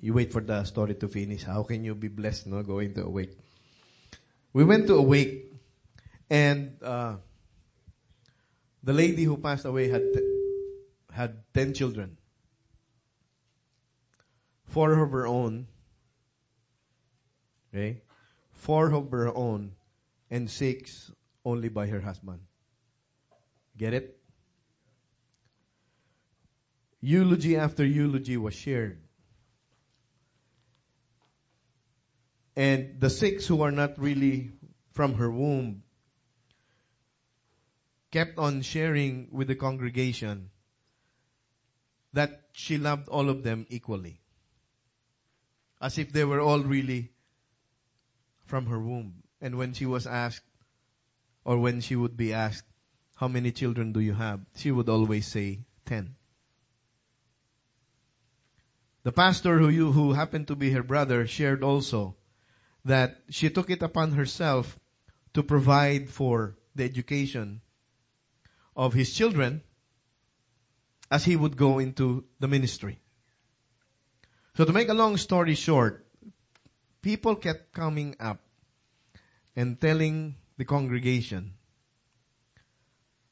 you wait for the story to finish. How can you be blessed, no, going to Awake? We went to Awake, and uh, the lady who passed away had had ten children. Four of her own, okay, four of her own, and six only by her husband. Get it? Eulogy after eulogy was shared. And the six who are not really from her womb kept on sharing with the congregation that she loved all of them equally. As if they were all really from her womb. And when she was asked, or when she would be asked, how many children do you have? She would always say, ten. The pastor who you, who happened to be her brother shared also that she took it upon herself to provide for the education of his children as he would go into the ministry. So to make a long story short, people kept coming up and telling the congregation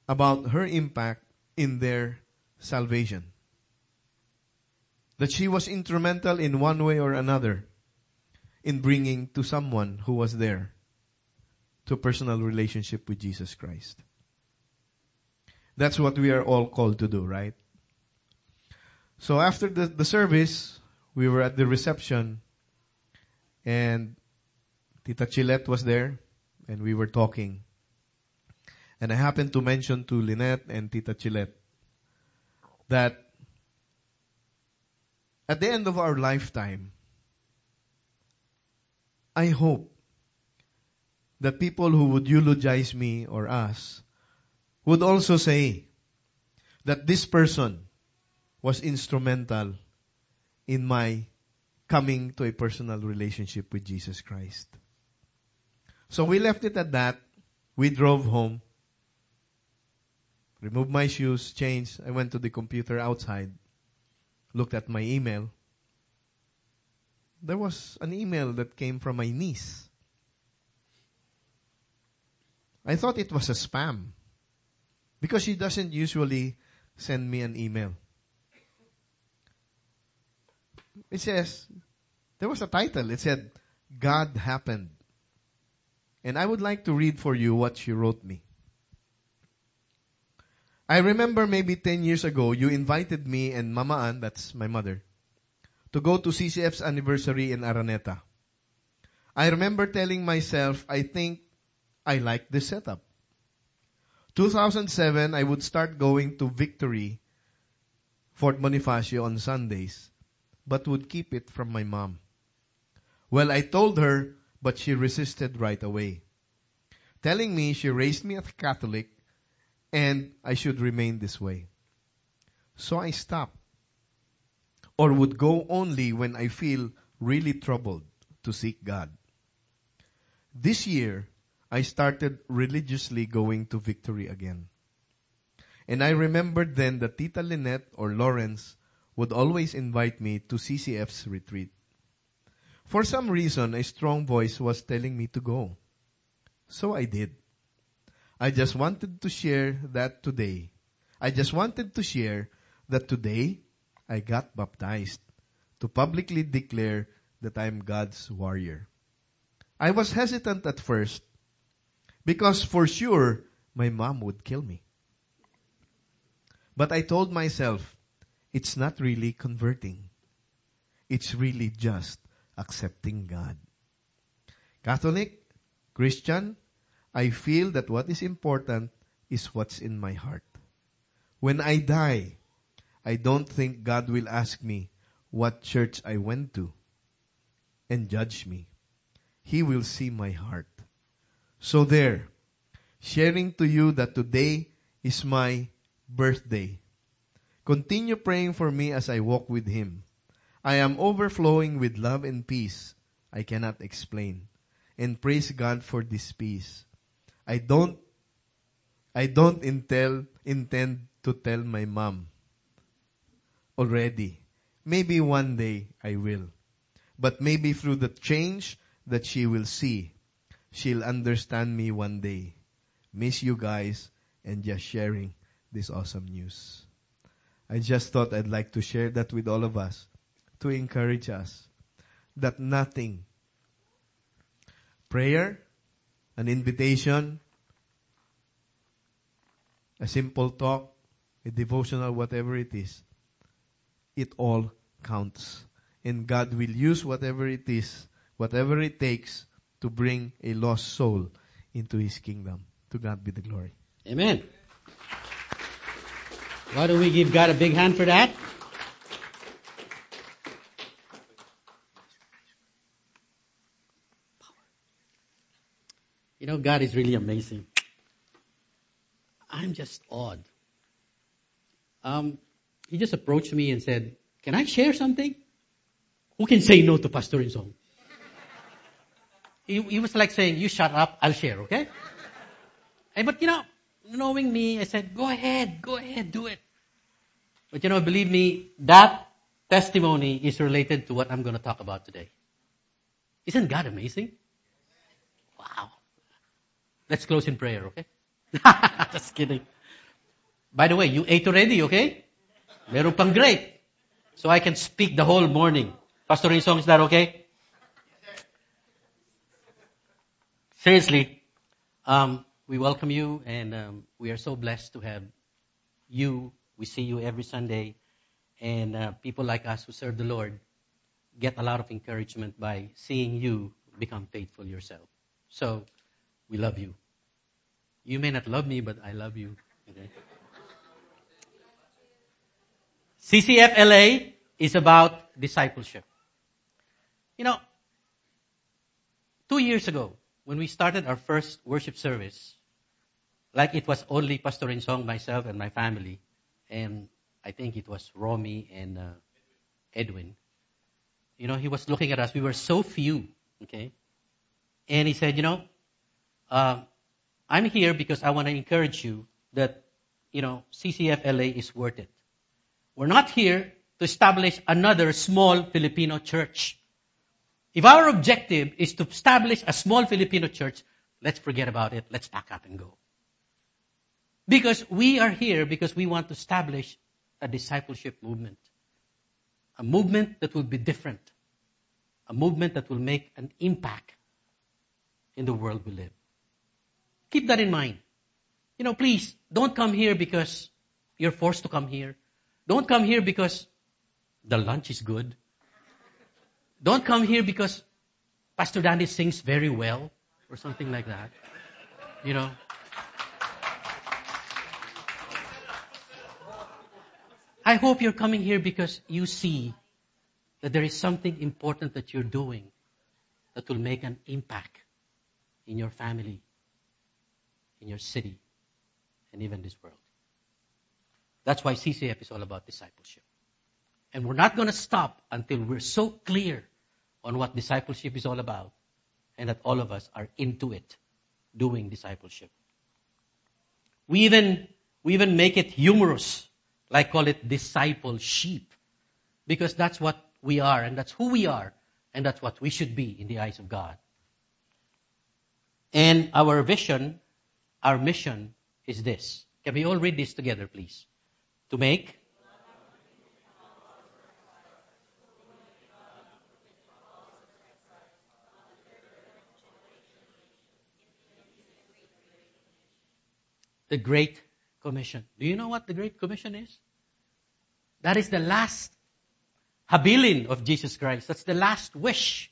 about her impact in their salvation. That she was instrumental in one way or another in bringing to someone who was there to a personal relationship with Jesus Christ. That's what we are all called to do, right? So after the, the service, we were at the reception and Tita Chilette was there and we were talking. And I happened to mention to Lynette and Tita Chilette that at the end of our lifetime, I hope that people who would eulogize me or us would also say that this person was instrumental in my coming to a personal relationship with Jesus Christ. So we left it at that. We drove home, removed my shoes, changed. I went to the computer outside, looked at my email, there was an email that came from my niece. I thought it was a spam because she doesn't usually send me an email. It says, there was a title. It said, God happened. And I would like to read for you what she wrote me. I remember maybe 10 years ago, you invited me and Mama Ann, that's my mother, to go to CCF's anniversary in Araneta. I remember telling myself, I think I like this setup. 2007, I would start going to Victory, Fort Bonifacio on Sundays, but would keep it from my mom. Well, I told her, but she resisted right away, telling me she raised me as Catholic and I should remain this way. So I stopped or would go only when I feel really troubled to seek God. This year, I started religiously going to victory again. And I remembered then that Tita Lynette or Lawrence would always invite me to CCF's retreat. For some reason, a strong voice was telling me to go. So I did. I just wanted to share that today. I just wanted to share that today I got baptized to publicly declare that I am God's warrior. I was hesitant at first because for sure my mom would kill me. But I told myself, it's not really converting. It's really just accepting God. Catholic, Christian, I feel that what is important is what's in my heart. When I die, I don't think God will ask me what church I went to and judge me. He will see my heart. So there, sharing to you that today is my birthday. Continue praying for me as I walk with Him. I am overflowing with love and peace I cannot explain. And praise God for this peace. I don't, I don't intel, intend to tell my mom already. Maybe one day I will. But maybe through the change that she will see, she'll understand me one day. Miss you guys and just sharing this awesome news. I just thought I'd like to share that with all of us to encourage us that nothing, prayer, an invitation, a simple talk, a devotional, whatever it is, it all counts. And God will use whatever it is, whatever it takes to bring a lost soul into His kingdom. To God be the glory. Amen. Why don't we give God a big hand for that? You know, God is really amazing. I'm just awed. Um, he just approached me and said, Can I share something? Who can say no to Pastor Insong? He, he was like saying, You shut up, I'll share, okay? Hey, but you know, knowing me, I said, Go ahead, go ahead, do it. But you know, believe me, that testimony is related to what I'm going to talk about today. Isn't God amazing? Wow. Let's close in prayer, okay? Just kidding. By the way, you ate already, okay? Meron pang. So I can speak the whole morning. Pastor Insong, is that okay? Seriously, um, we welcome you and um, we are so blessed to have you. We see you every Sunday. And uh, people like us who serve the Lord get a lot of encouragement by seeing you become faithful yourself. So, we love you. You may not love me, but I love you. Okay? CCFLA is about discipleship. You know, two years ago, when we started our first worship service, like it was only Pastor Insong, myself, and my family, and I think it was Romy and uh, Edwin. You know, he was looking at us. We were so few, okay? And he said, you know, uh, I'm here because I want to encourage you that, you know, CCFLA is worth it. We're not here to establish another small Filipino church. If our objective is to establish a small Filipino church, let's forget about it. Let's pack up and go. Because we are here because we want to establish a discipleship movement. A movement that will be different. A movement that will make an impact in the world we live. Keep that in mind. You know, please, don't come here because you're forced to come here. Don't come here because the lunch is good. Don't come here because Pastor Danny sings very well or something like that. You know. I hope you're coming here because you see that there is something important that you're doing that will make an impact in your family, in your city, and even this world. That's why CCF is all about discipleship. And we're not going to stop until we're so clear on what discipleship is all about and that all of us are into it, doing discipleship. We even, we even make it humorous, like call it disciple sheep, because that's what we are and that's who we are and that's what we should be in the eyes of God. And our vision, our mission is this. Can we all read this together, please? To make the Great Commission. Do you know what the Great Commission is? That is the last habilin of Jesus Christ. That's the last wish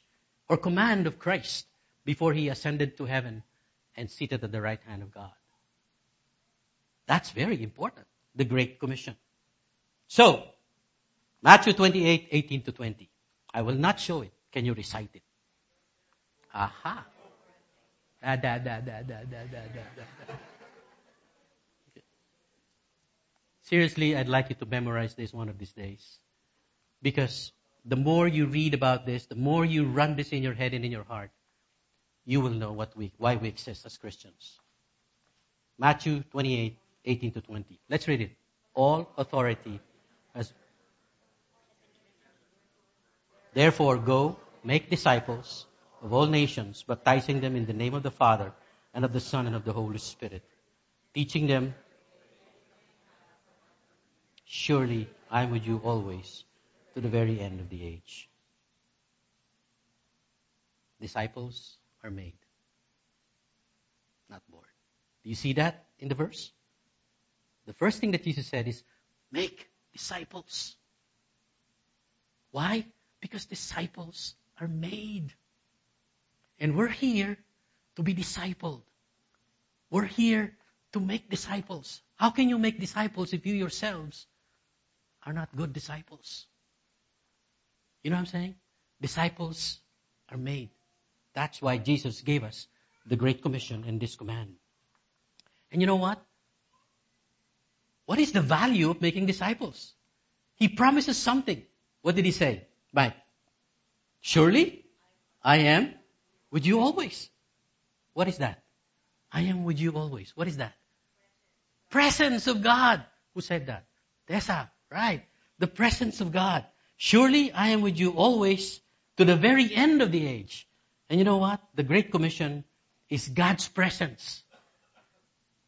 or command of Christ before he ascended to heaven and seated at the right hand of God. That's very important. The Great Commission. So, Matthew 28, 18 to 20. I will not show it. Can you recite it? Aha. Da, da, da, da, da, da, da, da. Seriously, I'd like you to memorize this one of these days. Because the more you read about this, the more you run this in your head and in your heart, you will know what we, why we exist as Christians. Matthew 28, 18 to 20. Let's read it. All authority has. Therefore, go make disciples of all nations, baptizing them in the name of the Father and of the Son and of the Holy Spirit, teaching them, surely I am with you always to the very end of the age. Disciples are made, not born. Do you see that in the verse? The first thing that Jesus said is, make disciples. Why? Because disciples are made. And we're here to be discipled. We're here to make disciples. How can you make disciples if you yourselves are not good disciples? You know what I'm saying? Disciples are made. That's why Jesus gave us the Great Commission and this command. And you know what? What is the value of making disciples? He promises something. What did he say? Mike? Surely I am with you always. What is that? I am with you always. What is that? Presence of God. Who said that? Tessa, right. The presence of God. Surely I am with you always to the very end of the age. And you know what? The Great Commission is God's presence.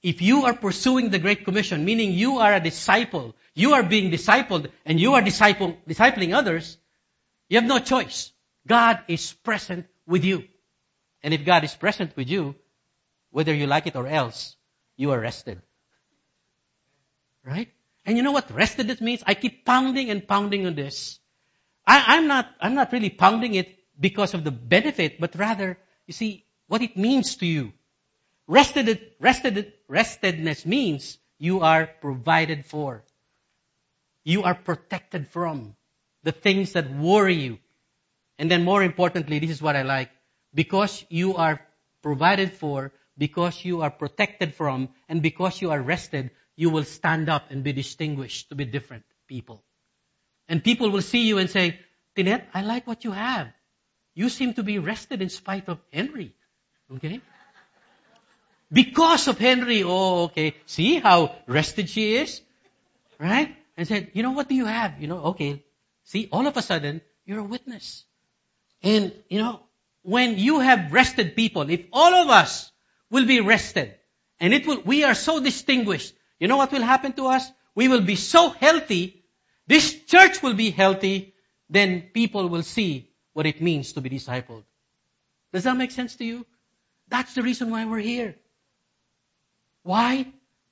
If you are pursuing the Great Commission, meaning you are a disciple, you are being discipled, and you are discipling others, you have no choice. God is present with you. And if God is present with you, whether you like it or else, you are rested. Right? And you know what rested means? I keep pounding and pounding on this. I, I'm not, I'm not really pounding it because of the benefit, but rather, you see, what it means to you. Rested, rested, restedness means you are provided for. You are protected from the things that worry you. And then more importantly, this is what I like. Because you are provided for, because you are protected from, and because you are rested, you will stand up and be distinguished to be different people. And people will see you and say, Tinette, I like what you have. You seem to be rested in spite of Henry. Okay? Because of Henry, oh, okay. See how rested she is? Right? And said, you know, what do you have? You know, okay. See, all of a sudden, you're a witness. And, you know, when you have rested people, if all of us will be rested, and it will, we are so distinguished, you know what will happen to us? We will be so healthy, this church will be healthy, then people will see what it means to be discipled. Does that make sense to you? That's the reason why we're here. Why?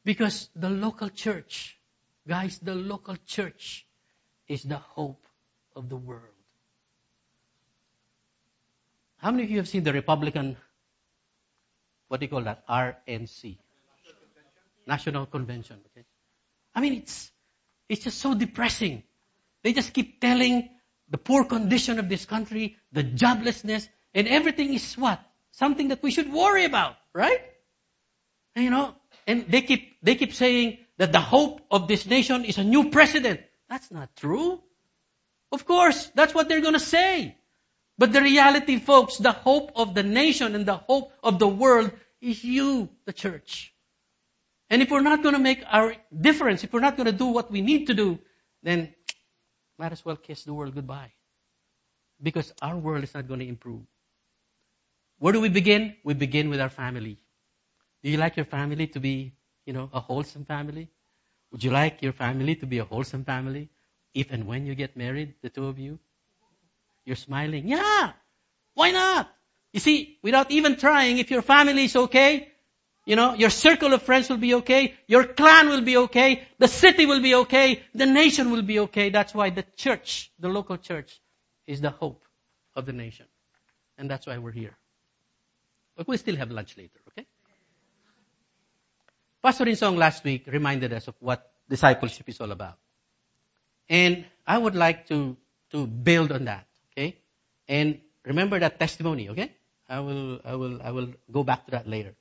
Because the local church, guys, the local church is the hope of the world. How many of you have seen the Republican, what do you call that? RNC. National Convention. Okay? I mean, it's, it's just so depressing. They just keep telling the poor condition of this country, the joblessness, and everything is what? Something that we should worry about, right? And, you know, and they keep, they keep saying that the hope of this nation is a new president. That's not true. Of course, that's what they're gonna say. But the reality, folks, the hope of the nation and the hope of the world is you, the church. And if we're not gonna make our difference, if we're not gonna do what we need to do, then might as well kiss the world goodbye. Because our world is not gonna improve. Where do we begin? We begin with our family. Do you like your family to be, you know, a wholesome family? Would you like your family to be a wholesome family? If and when you get married, the two of you? You're smiling. Yeah! Why not? You see, without even trying, if your family is okay, you know, your circle of friends will be okay, your clan will be okay, the city will be okay, the nation will be okay. That's why the church, the local church, is the hope of the nation. And that's why we're here. But we still have lunch later, Pastor Insong last week reminded us of what discipleship is all about. And I would like to, to build on that, okay? And remember that testimony, okay? I will, I will, I will go back to that later.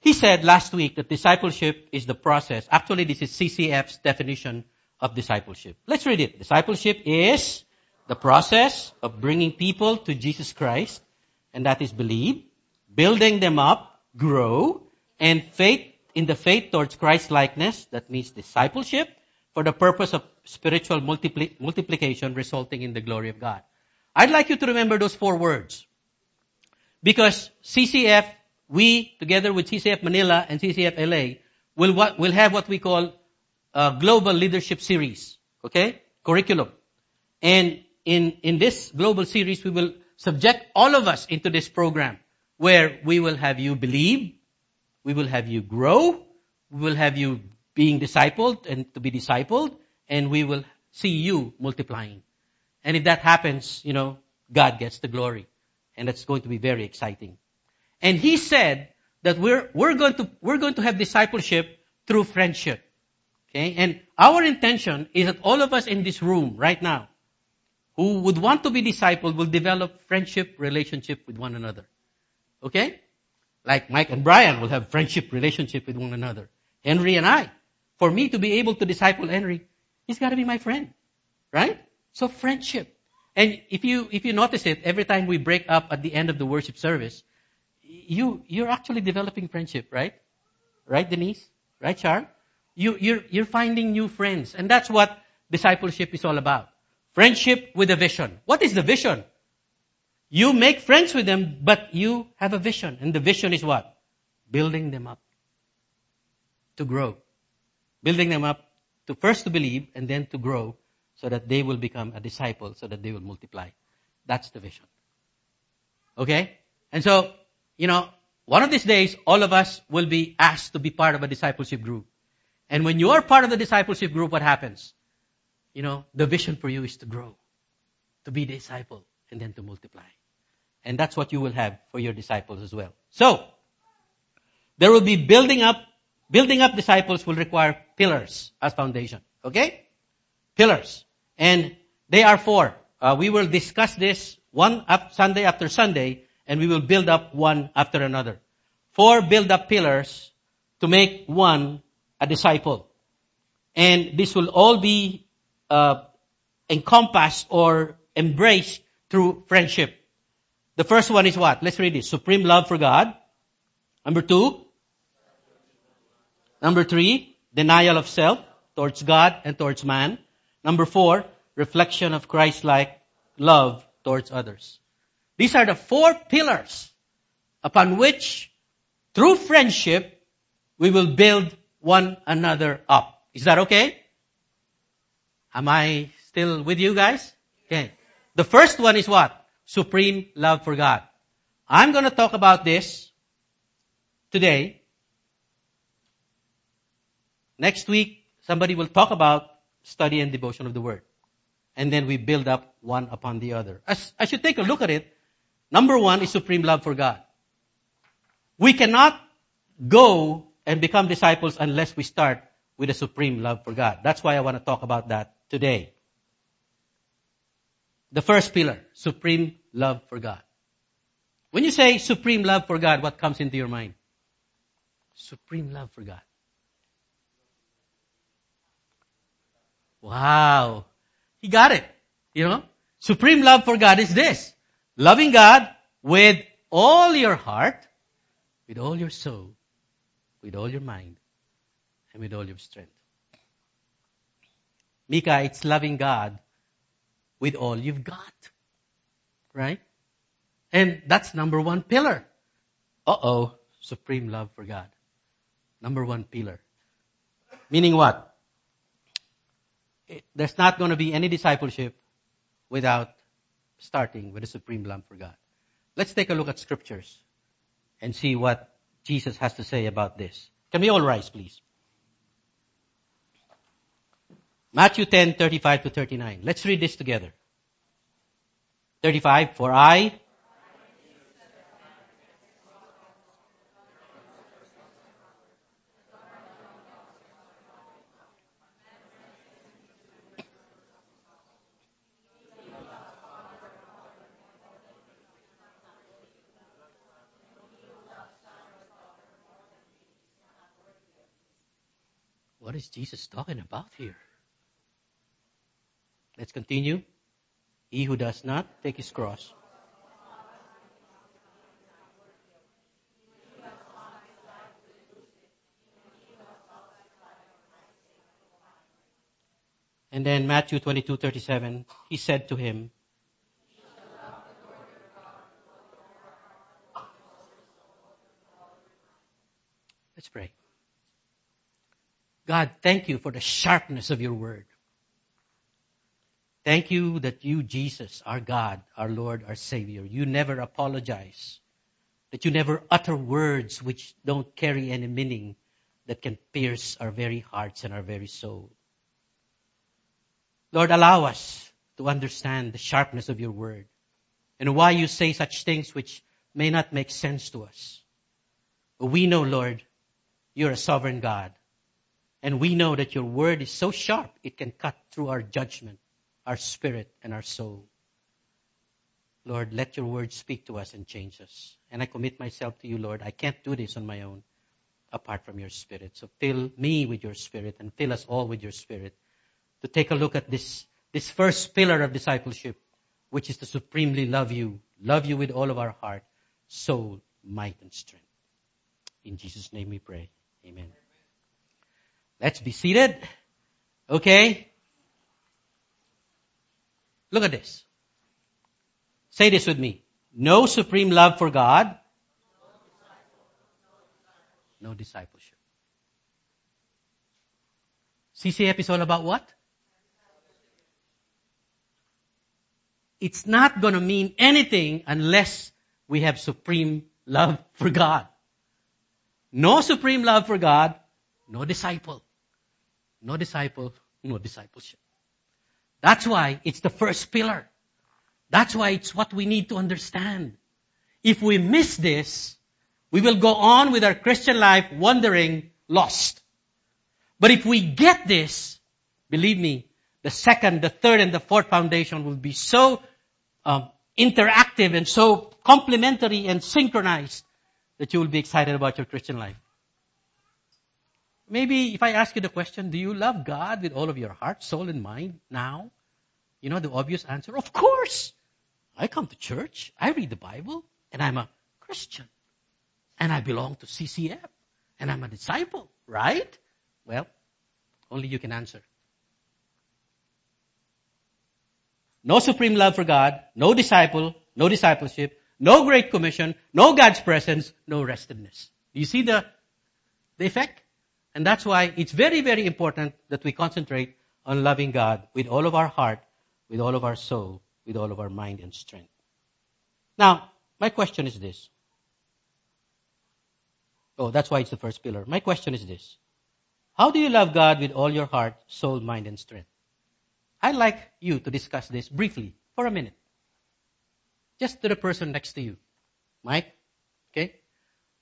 He said last week that discipleship is the process. Actually, this is CCF's definition of discipleship. Let's read it. Discipleship is the process of bringing people to Jesus Christ, and that is believe, building them up, grow, and faith in the faith towards Christ likeness, that means discipleship, for the purpose of spiritual multipli- multiplication resulting in the glory of God. I'd like you to remember those four words. Because CCF, we, together with CCF Manila and CCF LA, will, what, will have what we call a global leadership series. Okay? Curriculum. And in, in this global series, we will subject all of us into this program where we will have you believe, we will have you grow, we will have you being discipled and to be discipled, and we will see you multiplying. And if that happens, you know, God gets the glory. And that's going to be very exciting. And he said that we're, we're going to, we're going to have discipleship through friendship. Okay? And our intention is that all of us in this room right now who would want to be discipled will develop friendship relationship with one another. Okay? Like Mike and Brian will have friendship relationship with one another. Henry and I. For me to be able to disciple Henry, he's gotta be my friend. Right? So friendship. And if you, if you notice it, every time we break up at the end of the worship service, you, you're actually developing friendship, right? Right, Denise? Right, Char? You, you're, you're finding new friends. And that's what discipleship is all about. Friendship with a vision. What is the vision? You make friends with them, but you have a vision. And the vision is what? Building them up. To grow. Building them up to first to believe and then to grow so that they will become a disciple, so that they will multiply. That's the vision. Okay? And so, you know, one of these days, all of us will be asked to be part of a discipleship group. And when you are part of the discipleship group, what happens? You know, the vision for you is to grow, to be a disciple, and then to multiply. And that's what you will have for your disciples as well. So, there will be building up, building up disciples will require pillars as foundation. Okay? Pillars. And they are four. Uh, we will discuss this one up Sunday after Sunday, and we will build up one after another. Four build up pillars to make one a disciple. And this will all be uh, encompassed or embraced through friendship. The first one is what? Let's read it. Supreme love for God. Number two. Number three, denial of self towards God and towards man. Number four, reflection of Christ-like love towards others. These are the four pillars upon which, through friendship, we will build one another up. Is that okay? Am I still with you guys? Okay. The first one is what? Supreme love for God. I'm going to talk about this today. Next week, somebody will talk about study and devotion of the Word. And then we build up one upon the other. As, as you take a look at it, number one is supreme love for God. We cannot go and become disciples unless we start with a supreme love for God. That's why I want to talk about that today. The first pillar, supreme love for God. When you say supreme love for God, what comes into your mind? Supreme love for God. Wow. He got it. You know? Supreme love for God is this. Loving God with all your heart, with all your soul, with all your mind, and with all your strength. Mika, it's loving God with all you've got. Right? And that's number one pillar. Uh-oh. Supreme love for God. Number one pillar. Meaning what? there's not going to be any discipleship without starting with a supreme love for God. Let's take a look at scriptures and see what Jesus has to say about this. Can we all rise, please? Matthew 10, 35 to 39. Let's read this together. 35, for I What is Jesus talking about here? Let's continue. He who does not take his cross. And then Matthew 22:37, he said to him, Let's pray. God, thank you for the sharpness of your word. Thank you that you, Jesus, our God, our Lord, our Savior, you never apologize. That you never utter words which don't carry any meaning that can pierce our very hearts and our very soul. Lord, allow us to understand the sharpness of your word and why you say such things which may not make sense to us. We know, Lord, you're a sovereign God. And we know that your word is so sharp, it can cut through our judgment, our spirit, and our soul. Lord, let your word speak to us and change us. And I commit myself to you, Lord. I can't do this on my own apart from your spirit. So fill me with your spirit and fill us all with your spirit to take a look at this, this first pillar of discipleship, which is to supremely love you, love you with all of our heart, soul, might, and strength. In Jesus' name we pray. Amen. Let's be seated. Okay? Look at this. Say this with me. No supreme love for God. No discipleship. CCF is all about what? It's not going to mean anything unless we have supreme love for God. No supreme love for God, no disciple. No disciple, no discipleship. That's why it's the first pillar. That's why it's what we need to understand. If we miss this, we will go on with our Christian life wandering, lost. But if we get this, believe me, the second, the third, and the fourth foundation will be so um, interactive and so complementary and synchronized that you will be excited about your Christian life. Maybe if I ask you the question, do you love God with all of your heart, soul, and mind now? You know the obvious answer? Of course! I come to church, I read the Bible, and I'm a Christian. And I belong to CCF. And I'm a disciple, right? Well, only you can answer. No supreme love for God, no disciple, no discipleship, no great commission, no God's presence, no restedness. Do you see the, the effect? And that's why it's very, very important that we concentrate on loving God with all of our heart, with all of our soul, with all of our mind and strength. Now, my question is this. Oh, that's why it's the first pillar. My question is this. How do you love God with all your heart, soul, mind, and strength? I'd like you to discuss this briefly for a minute. Just to the person next to you. Mike? Okay?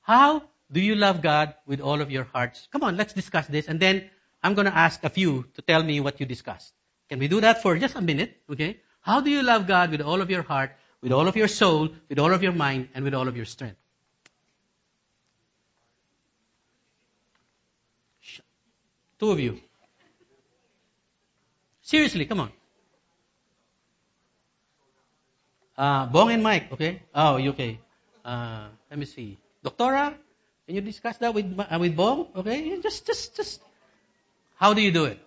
How do you love God with all of your hearts? Come on, let's discuss this. And then I'm going to ask a few to tell me what you discussed. Can we do that for just a minute? Okay? How do you love God with all of your heart, with all of your soul, with all of your mind, and with all of your strength? Two of you. Seriously, come on. Uh, Bong and Mike, okay? Oh, you okay. Uh, let me see. Doctora, can you discuss that with uh, with Bong? Okay, just just just. How do you do it?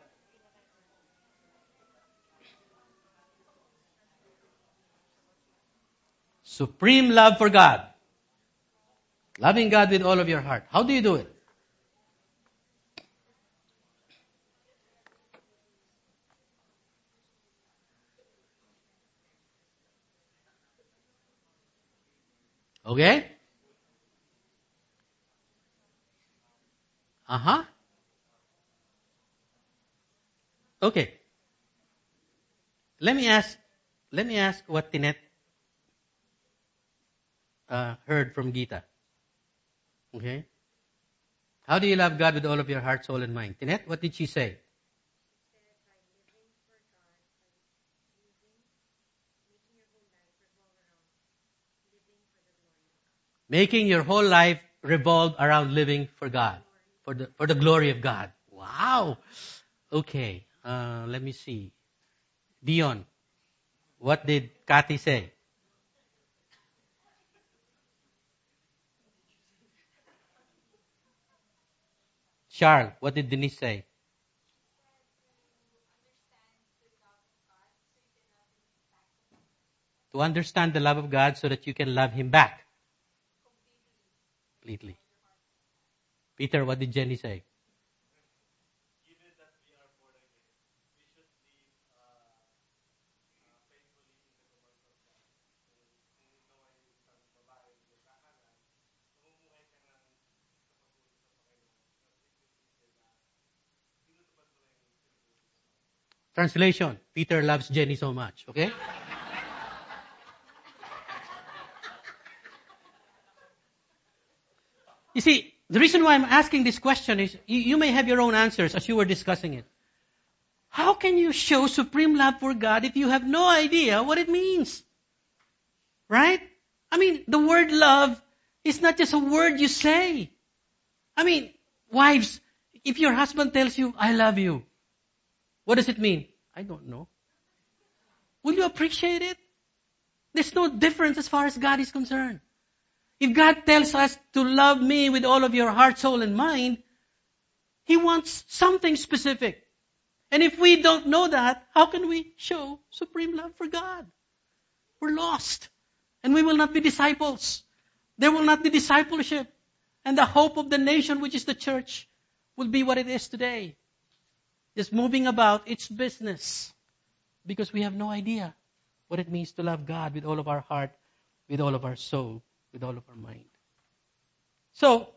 Supreme love for God. Loving God with all of your heart. How do you do it? Okay? Uh huh. Okay. Let me ask. Let me ask what Tinet uh, heard from Gita. Okay. How do you love God with all of your heart, soul, and mind? Tinet, what did she say? Making your whole life revolve around living for God, for the, for the glory of God. Wow. Okay. Uh, let me see. Dion, what did Kathy say? Charles, what did Denise say? To understand the love of God so that you can love Him back completely. Peter, what did Jenny say? Translation, Peter loves Jenny so much, okay? you see, the reason why I'm asking this question is you, may have your own answers as you were discussing it. How can you show supreme love for God if you have no idea what it means? Right? I mean, the word love is not just a word you say. I mean, wives, if your husband tells you, I love you, what does it mean? I don't know. Will you appreciate it? There's no difference as far as God is concerned. If God tells us to love me with all of your heart, soul, and mind, He wants something specific. And if we don't know that, how can we show supreme love for God? We're lost. And we will not be disciples. There will not be discipleship. And the hope of the nation, which is the church, will be what it is today just moving about its business because we have no idea what it means to love God with all of our heart, with all of our soul, with all of our mind. So,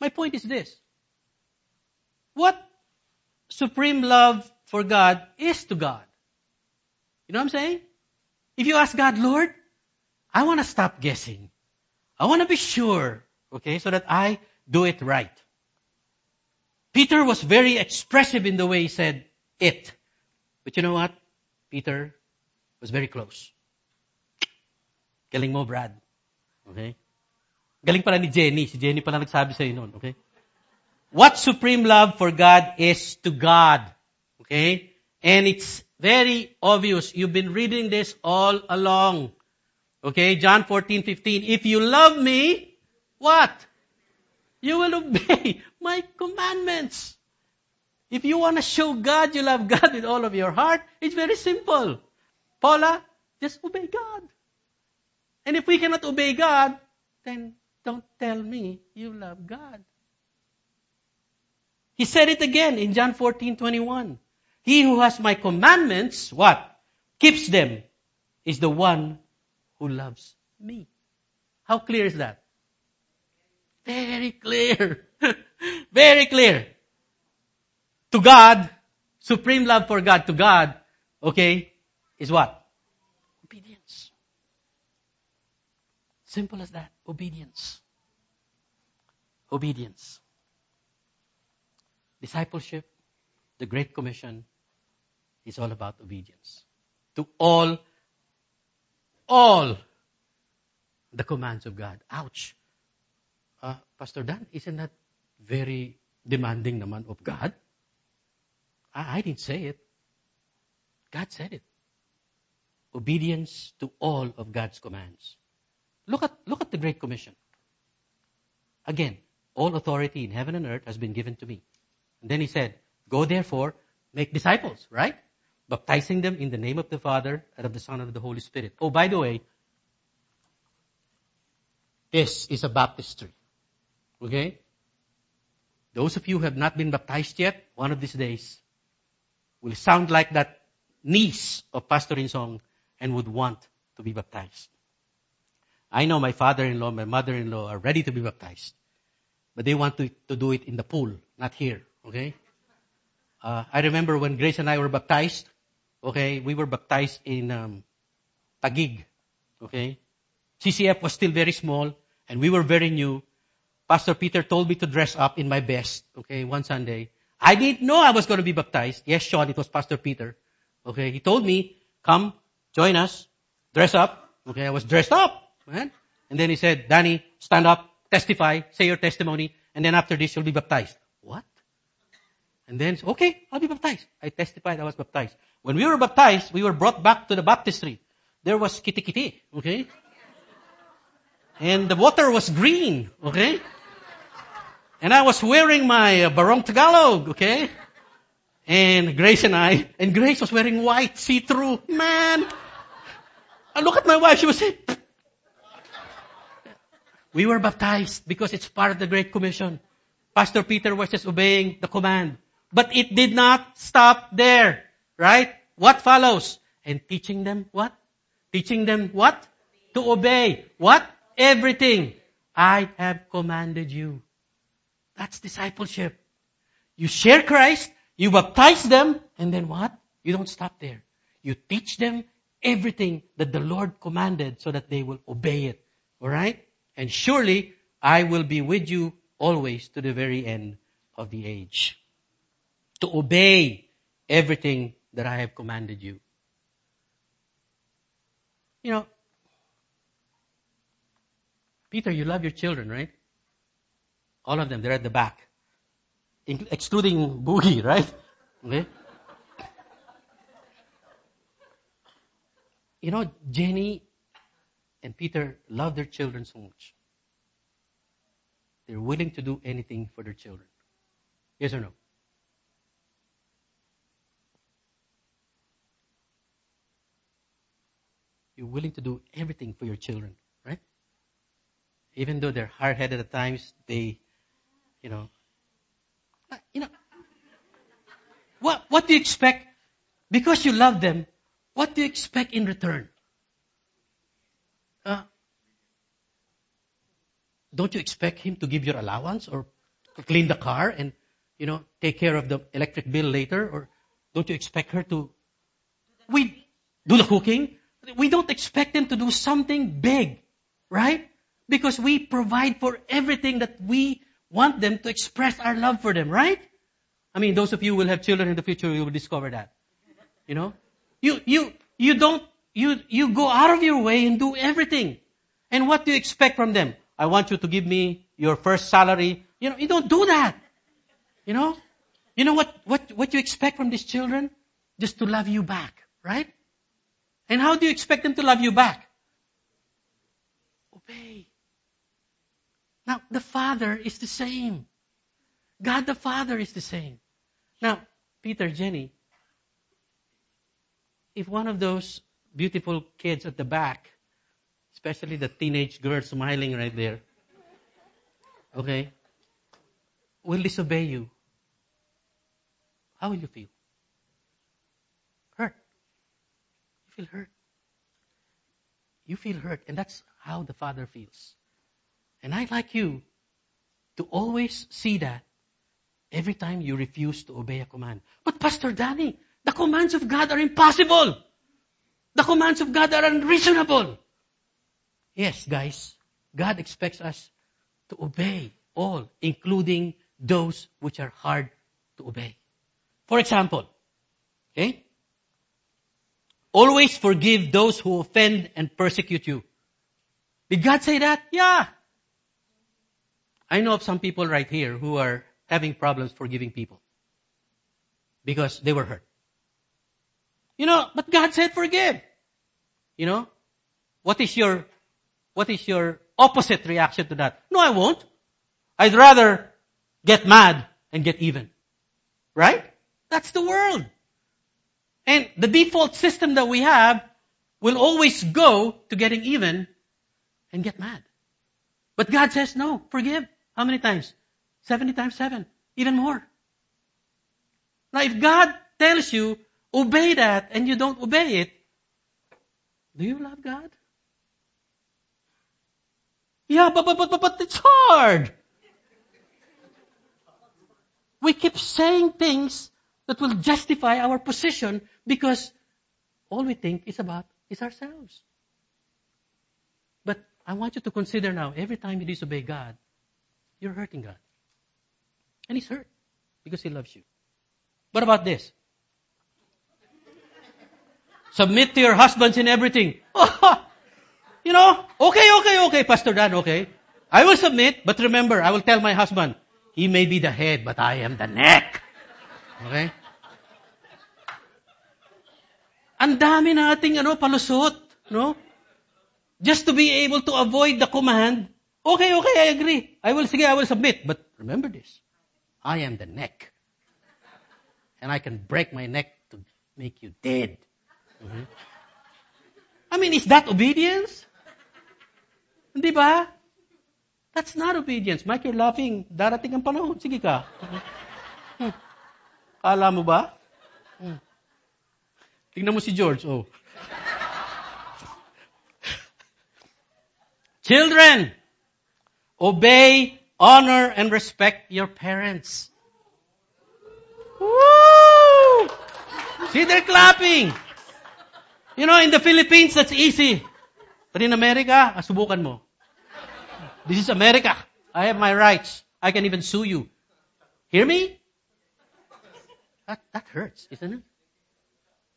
my point is this. What supreme love for God is to God? You know what I'm saying? If you ask God, Lord, I want to stop guessing. I want to be sure, okay, so that I do it right. Peter was very expressive in the way he said it. But you know what? Peter was very close. Galing mo, Brad. Okay? Galing pala ni Jenny. Si Jenny pala nagsabi sa'yo noon. Okay? What supreme love for God is to God. Okay? And it's very obvious. You've been reading this all along. Okay? John 14, 15. If you love me, what? You will obey my commandments. If you want to show God you love God with all of your heart, it's very simple. Paula, just obey God. And if we cannot obey God, then don't tell me you love God. He said it again in John 14, 21. He who has my commandments, what? Keeps them, is the one who loves me. How clear is that? Very clear. Very clear. To God, supreme love for God, to God, okay, is what? Obedience. Simple as that. Obedience. Obedience. Discipleship, the Great Commission, is all about obedience. To all, all the commands of God. Ouch. Uh, Pastor Dan, isn't that very demanding naman of God? I, I didn't say it. God said it. Obedience to all of God's commands. Look at, look at the Great Commission. Again, all authority in heaven and earth has been given to me. And then he said, Go therefore, make disciples, right? Baptizing them in the name of the Father and of the Son and of the Holy Spirit. Oh, by the way, this is a baptistry. Okay? Those of you who have not been baptized yet, one of these days, will sound like that niece of Pastor In Song and would want to be baptized. I know my father-in-law, my mother-in-law are ready to be baptized. But they want to, to do it in the pool, not here. Okay? Uh, I remember when Grace and I were baptized. Okay? We were baptized in um, Taguig. Okay? CCF was still very small and we were very new. Pastor Peter told me to dress up in my best, okay, one Sunday. I didn't know I was going to be baptized. Yes, Sean, it was Pastor Peter. Okay, he told me, come, join us, dress up. Okay, I was dressed up, man. And then he said, Danny, stand up, testify, say your testimony, and then after this you'll be baptized. What? And then, okay, I'll be baptized. I testified I was baptized. When we were baptized, we were brought back to the baptistry. There was kiti-kiti, okay? And the water was green, okay? And I was wearing my uh, Barong Tagalog, okay? And Grace and I, and Grace was wearing white, see-through. Man! I look at my wife, she was saying, We were baptized because it's part of the Great Commission. Pastor Peter was just obeying the command. But it did not stop there. Right? What follows? And teaching them what? Teaching them what? To obey. What? Everything I have commanded you. That's discipleship. You share Christ, you baptize them, and then what? You don't stop there. You teach them everything that the Lord commanded so that they will obey it. Alright? And surely I will be with you always to the very end of the age. To obey everything that I have commanded you. You know, Peter, you love your children, right? All of them, they're at the back. Excluding Boogie, right? Okay? You know, Jenny and Peter love their children so much. They're willing to do anything for their children. Yes or no? You're willing to do everything for your children, right? Even though they're hard-headed at times, they, you know, uh, you know, what, what do you expect? Because you love them, what do you expect in return? Uh, don't you expect him to give your allowance or clean the car and, you know, take care of the electric bill later? Or don't you expect her to, we do the cooking? We don't expect them to do something big, right? Because we provide for everything that we want them to express our love for them, right? I mean, those of you who will have children in the future, you will discover that. You know? You, you, you don't, you, you go out of your way and do everything. And what do you expect from them? I want you to give me your first salary. You know, you don't do that. You know? You know what, what, what you expect from these children? Just to love you back, right? And how do you expect them to love you back? Obey. Now, the Father is the same. God the Father is the same. Now, Peter, Jenny, if one of those beautiful kids at the back, especially the teenage girl smiling right there, okay, will disobey you, how will you feel? Hurt. You feel hurt. You feel hurt, and that's how the Father feels. And I'd like you to always see that every time you refuse to obey a command. But Pastor Danny, the commands of God are impossible. The commands of God are unreasonable. Yes, guys, God expects us to obey all, including those which are hard to obey. For example, okay? Always forgive those who offend and persecute you. Did God say that? Yeah. I know of some people right here who are having problems forgiving people because they were hurt. You know, but God said forgive. You know, what is your, what is your opposite reaction to that? No, I won't. I'd rather get mad and get even. Right? That's the world. And the default system that we have will always go to getting even and get mad. But God says, no, forgive. How many times? 70 times 7. Even more. Now if God tells you, obey that, and you don't obey it, do you love God? Yeah, but, but, but, but, but it's hard. We keep saying things that will justify our position because all we think is about is ourselves. But I want you to consider now, every time you disobey God, you're hurting God. And He's hurt because He loves you. What about this? Submit to your husbands in everything. you know, okay, okay, okay, Pastor Dan, okay. I will submit, but remember, I will tell my husband, he may be the head, but I am the neck. Okay? Ang dami nating ano, palusot, no? Just to be able to avoid the command Okay, okay, I agree. I will, sige, I will submit. But remember this. I am the neck. And I can break my neck to make you dead. Mm-hmm. I mean, is that obedience? Di ba? That's not obedience. Mike, you're laughing. Darating ang panahon. Sige ka. Hmm. Kala mo ba? Hmm. Tingnan mo si George. Oh. Children, obey, honor, and respect your parents. Woo! See, they're clapping. You know, in the Philippines, that's easy. But in America, ah, subukan mo. This is America. I have my rights. I can even sue you. Hear me? That, that hurts, isn't it?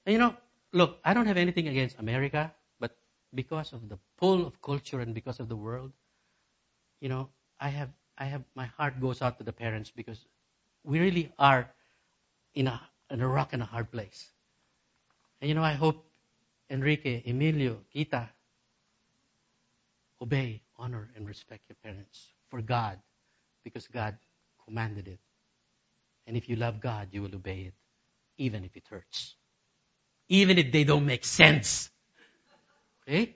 And you know, look, I don't have anything against America, but because of the pull of culture and because of the world, you know, I have, I have, my heart goes out to the parents because we really are in a, in a rock and a hard place. And you know, I hope Enrique, Emilio, Kita, obey, honor, and respect your parents for God because God commanded it. And if you love God, you will obey it, even if it hurts. Even if they don't make sense. Okay?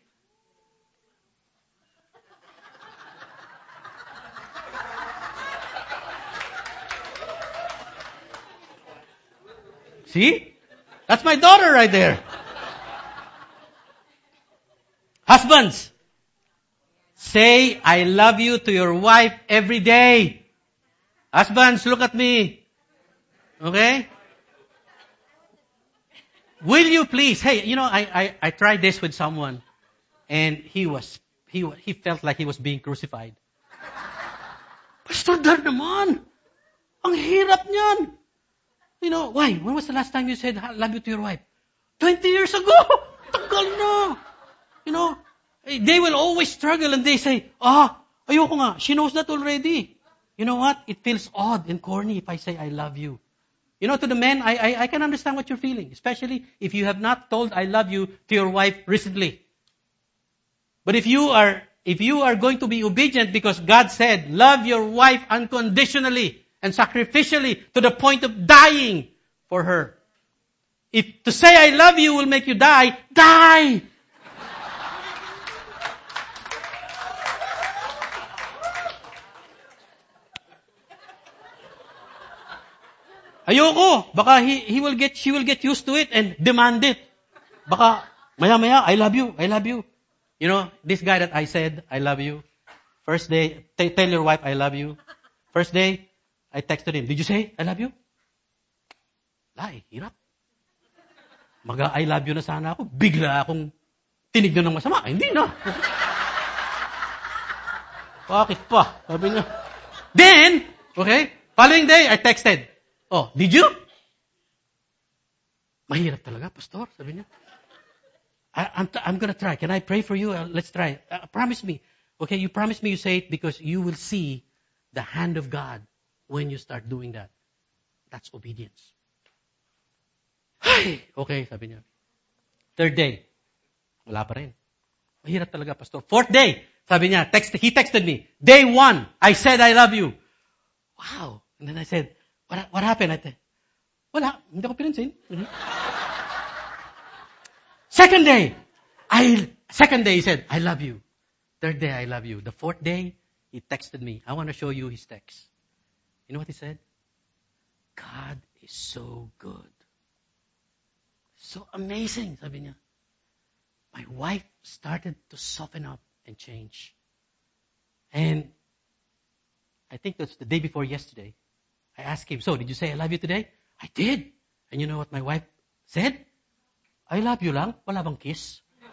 See? That's my daughter right there. Husbands, say I love you to your wife every day. Husbands, look at me. Okay? Will you please? Hey, you know, I, I, I tried this with someone and he was, he, he felt like he was being crucified. Pastor naman! Ang hirap niyan! You know, why? When was the last time you said, I love you to your wife? 20 years ago! Tagal na! You know, they will always struggle and they say, ah, ayoko nga, she knows that already. You know what? It feels odd and corny if I say I love you. You know, to the men, I, I, I can understand what you're feeling, especially if you have not told I love you to your wife recently. But if you are, if you are going to be obedient because God said, love your wife unconditionally and sacrificially to the point of dying for her. If to say I love you will make you die, die! Ayoko. Baka he, he will get, she will get used to it and demand it. Baka, maya maya, I love you, I love you. You know, this guy that I said, I love you. First day, t- tell your wife, I love you. First day, I texted him, did you say, I love you? Lie, eh, hirap. Maga, I love you na sana ako. Bigla akong tinignan ng masama. Hindi na. Bakit pa? Sabi niya. Then, okay, following day, I texted, Oh, did you? Mahirap talaga, pastor, sabi niya. I, I'm, I'm gonna try. Can I pray for you? Uh, let's try. Uh, promise me. Okay, you promise me you say it because you will see the hand of God when you start doing that. That's obedience. Ay, okay, sabi niya. Third day, wala pa rin. Mahirap talaga, pastor. Fourth day, sabi niya, text, he texted me. Day one, I said I love you. Wow. And then I said, what, what happened? Ate? Wala. Hindi ko pinansin. Mm-hmm. Second day, I, second day he said, I love you. Third day, I love you. The fourth day, he texted me. I want to show you his text. You know what he said? God is so good. So amazing, sabi niya. My wife started to soften up and change. And I think that's the day before yesterday. I asked him, so did you say I love you today? I did. And you know what my wife said? I love you lang, wala bang kiss?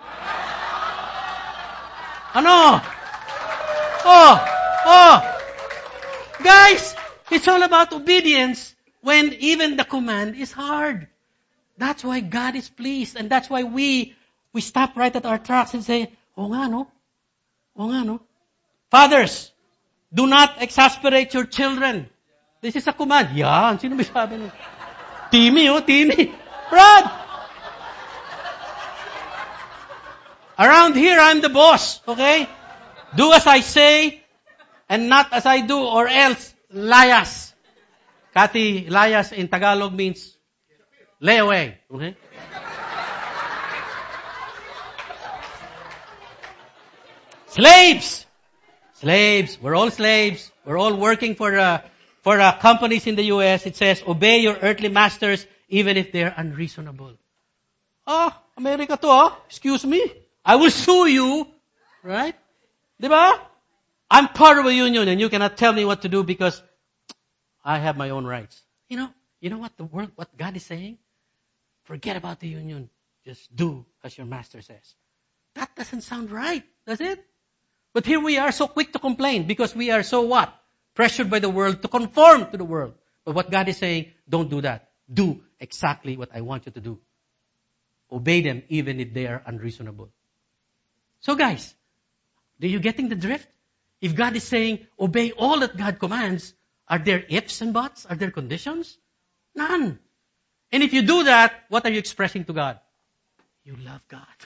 ano? Oh, oh. Guys, it's all about obedience when even the command is hard. That's why God is pleased. And that's why we, we stop right at our tracks and say, oh nga no? Oh nga no? Fathers, do not exasperate your children. This is a command. Yan. Sino may sabi nun? Timmy, oh, Timmy. Brad! Around here, I'm the boss. Okay? Do as I say and not as I do or else layas. Kati, layas in Tagalog means lay away. Okay? Slaves! Slaves. We're all slaves. We're all working for, uh, for uh, companies in the U.S. It says, obey your earthly masters even if they're unreasonable. Ah, America to ah. Excuse me. I will sue you. Right? Diba? I'm part of a union and you cannot tell me what to do because I have my own rights. You know, you know what the word, what God is saying? Forget about the union. Just do as your master says. That doesn't sound right, does it? But here we are so quick to complain because we are so what? Pressured by the world to conform to the world. But what God is saying, don't do that. Do exactly what I want you to do. Obey them even if they are unreasonable. So guys, are you getting the drift? If God is saying, obey all that God commands, are there ifs and buts? Are there conditions? None. And if you do that, what are you expressing to God? You love God.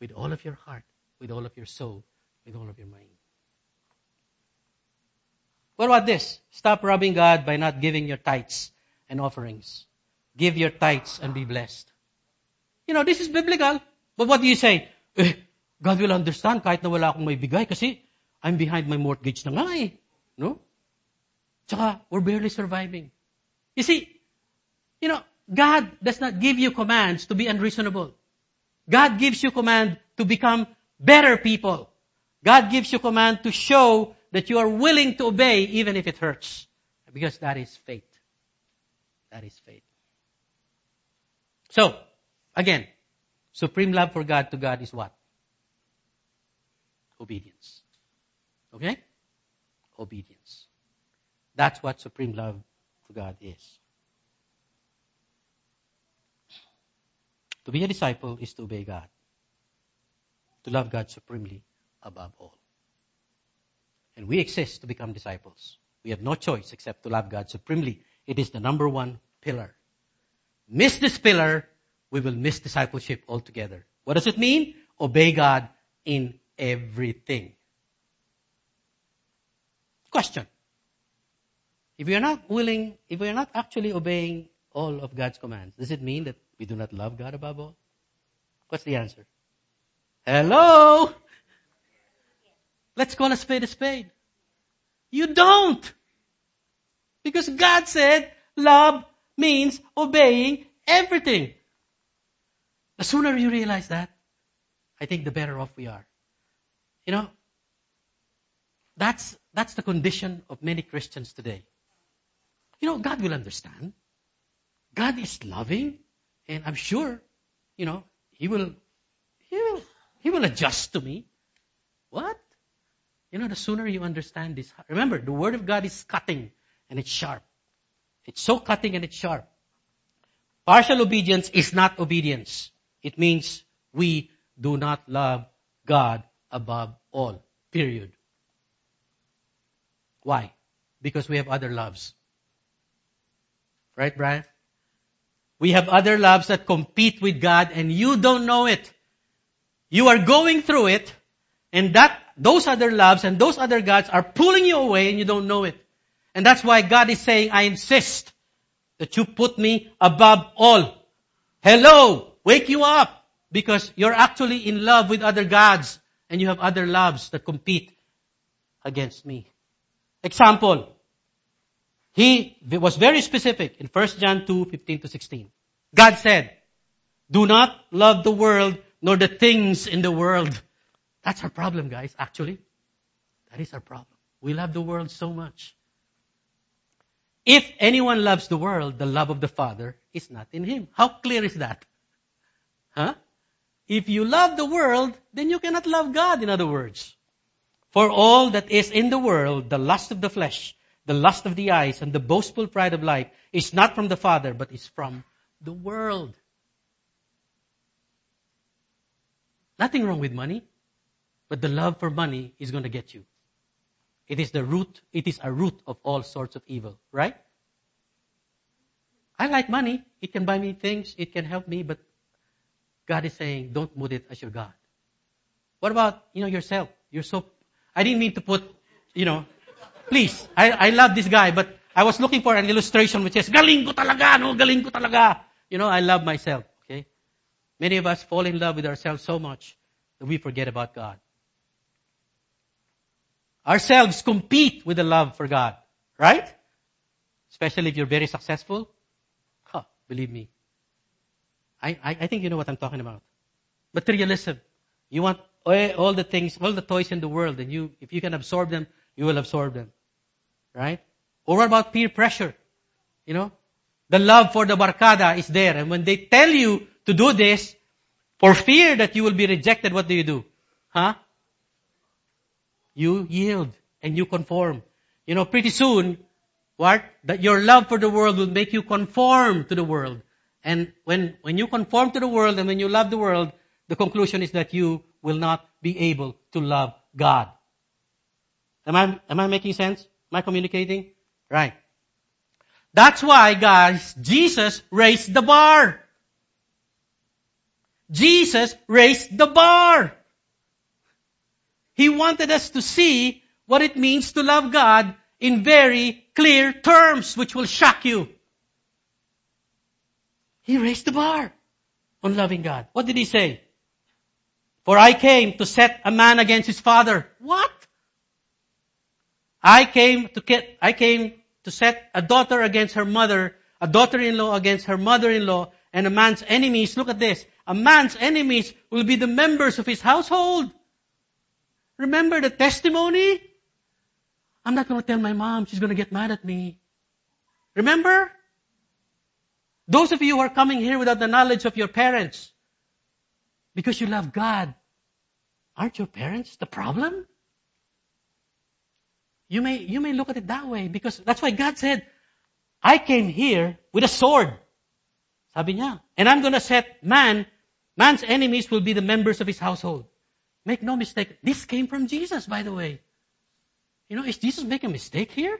With all of your heart, with all of your soul, with all of your mind. What about this? Stop robbing God by not giving your tithes and offerings. Give your tithes and be blessed. You know, this is biblical. But what do you say? Eh, God will understand kahit na wala akong may bigay kasi I'm behind my mortgage na nga eh. No? Tsaka, we're barely surviving. You see, you know, God does not give you commands to be unreasonable. God gives you command to become better people. God gives you command to show that you are willing to obey even if it hurts. Because that is faith. That is faith. So, again, supreme love for God to God is what? Obedience. Okay? Obedience. That's what supreme love for God is. To be a disciple is to obey God. To love God supremely above all. And we exist to become disciples. We have no choice except to love God supremely. It is the number one pillar. Miss this pillar, we will miss discipleship altogether. What does it mean? Obey God in everything. Question. If we are not willing, if we are not actually obeying all of God's commands, does it mean that we do not love God above all? What's the answer? Hello? Let's call a spade a spade. You don't. Because God said love means obeying everything. The sooner you realize that, I think the better off we are. You know, that's, that's the condition of many Christians today. You know, God will understand. God is loving, and I'm sure, you know, He will, He will, He will adjust to me. What? You know, the sooner you understand this, remember, the Word of God is cutting and it's sharp. It's so cutting and it's sharp. Partial obedience is not obedience. It means we do not love God above all. Period. Why? Because we have other loves. Right, Brian? We have other loves that compete with God and you don't know it. You are going through it and that, those other loves and those other gods are pulling you away and you don't know it. And that's why God is saying, I insist that you put me above all. Hello! Wake you up! Because you're actually in love with other gods and you have other loves that compete against me. Example. He was very specific in 1 John 2, 15 to 16. God said, do not love the world nor the things in the world. That's our problem, guys, actually. That is our problem. We love the world so much. If anyone loves the world, the love of the Father is not in him. How clear is that? Huh? If you love the world, then you cannot love God, in other words. For all that is in the world, the lust of the flesh, the lust of the eyes, and the boastful pride of life, is not from the Father, but is from the world. Nothing wrong with money, but the love for money is going to get you. It is the root, it is a root of all sorts of evil, right? I like money. It can buy me things, it can help me, but God is saying, don't put it as your God. What about, you know, yourself? You're so, I didn't mean to put, you know, please, I, I love this guy, but I was looking for an illustration which says, galing ko talaga, no, galing ko talaga. You know, I love myself, okay? Many of us fall in love with ourselves so much that we forget about God. Ourselves compete with the love for God. Right? Especially if you're very successful. Huh, believe me. I, I, I think you know what I'm talking about. Materialism. You want all the things, all the toys in the world, and you, if you can absorb them, you will absorb them. Right? Or what about peer pressure? You know? The love for the barkada is there, and when they tell you to do this, for fear that you will be rejected, what do you do? Huh? You yield and you conform. You know, pretty soon, what? That your love for the world will make you conform to the world. And when, when you conform to the world and when you love the world, the conclusion is that you will not be able to love God. Am I, am I making sense? Am I communicating? Right. That's why, guys, Jesus raised the bar. Jesus raised the bar. He wanted us to see what it means to love God in very clear terms, which will shock you. He raised the bar on loving God. What did he say? For I came to set a man against his father. What? I came to get, I came to set a daughter against her mother, a daughter-in-law against her mother-in-law, and a man's enemies, look at this, a man's enemies will be the members of his household. Remember the testimony? I'm not going to tell my mom. She's going to get mad at me. Remember? Those of you who are coming here without the knowledge of your parents, because you love God, aren't your parents the problem? You may, you may look at it that way because that's why God said, I came here with a sword. Sabi niya. And I'm gonna set man, man's enemies will be the members of his household. Make no mistake. This came from Jesus, by the way. You know, is Jesus making a mistake here?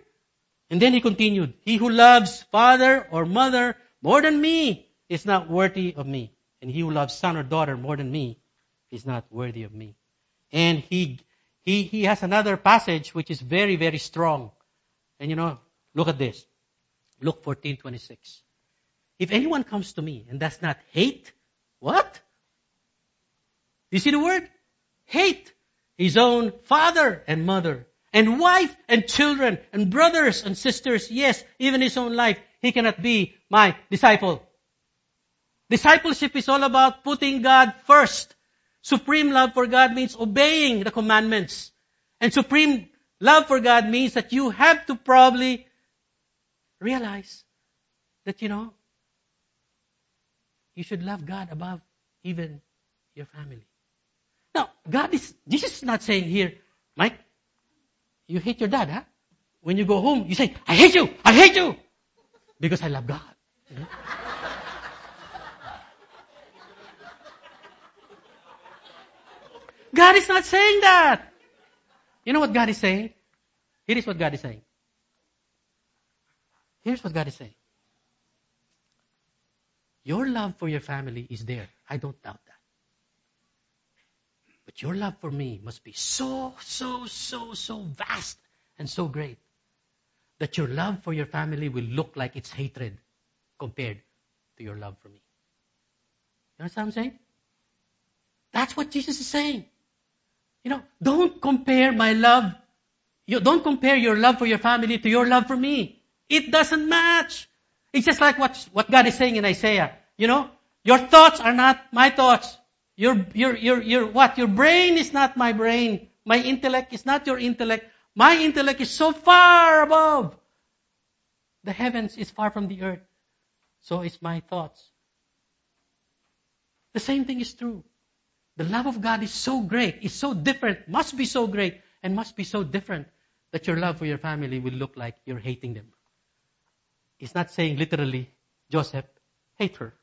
And then he continued, He who loves father or mother more than me is not worthy of me. And he who loves son or daughter more than me is not worthy of me. And he he, he has another passage which is very, very strong. And you know, look at this. Luke 14, 26. If anyone comes to me and does not hate, what? You see the word? Hate his own father and mother and wife and children and brothers and sisters, yes, even his own life, he cannot be my disciple. Discipleship is all about putting God first Supreme love for God means obeying the commandments. And supreme love for God means that you have to probably realize that, you know, you should love God above even your family. Now, God is, Jesus is not saying here, Mike, you hate your dad, huh? When you go home, you say, I hate you, I hate you, because I love God. You know? God is not saying that. You know what God is saying? Here is what God is saying. Here's what God is saying. Your love for your family is there. I don't doubt that. But your love for me must be so, so, so, so vast and so great that your love for your family will look like it's hatred compared to your love for me. You understand what I'm saying? That's what Jesus is saying. You know, don't compare my love. You don't compare your love for your family to your love for me. It doesn't match. It's just like what, what God is saying in Isaiah. You know, your thoughts are not my thoughts. Your, your, your, your, what? Your brain is not my brain. My intellect is not your intellect. My intellect is so far above. The heavens is far from the earth. So is my thoughts. The same thing is true. The love of God is so great, is so different, must be so great, and must be so different that your love for your family will look like you're hating them. It's not saying literally, Joseph, hate her.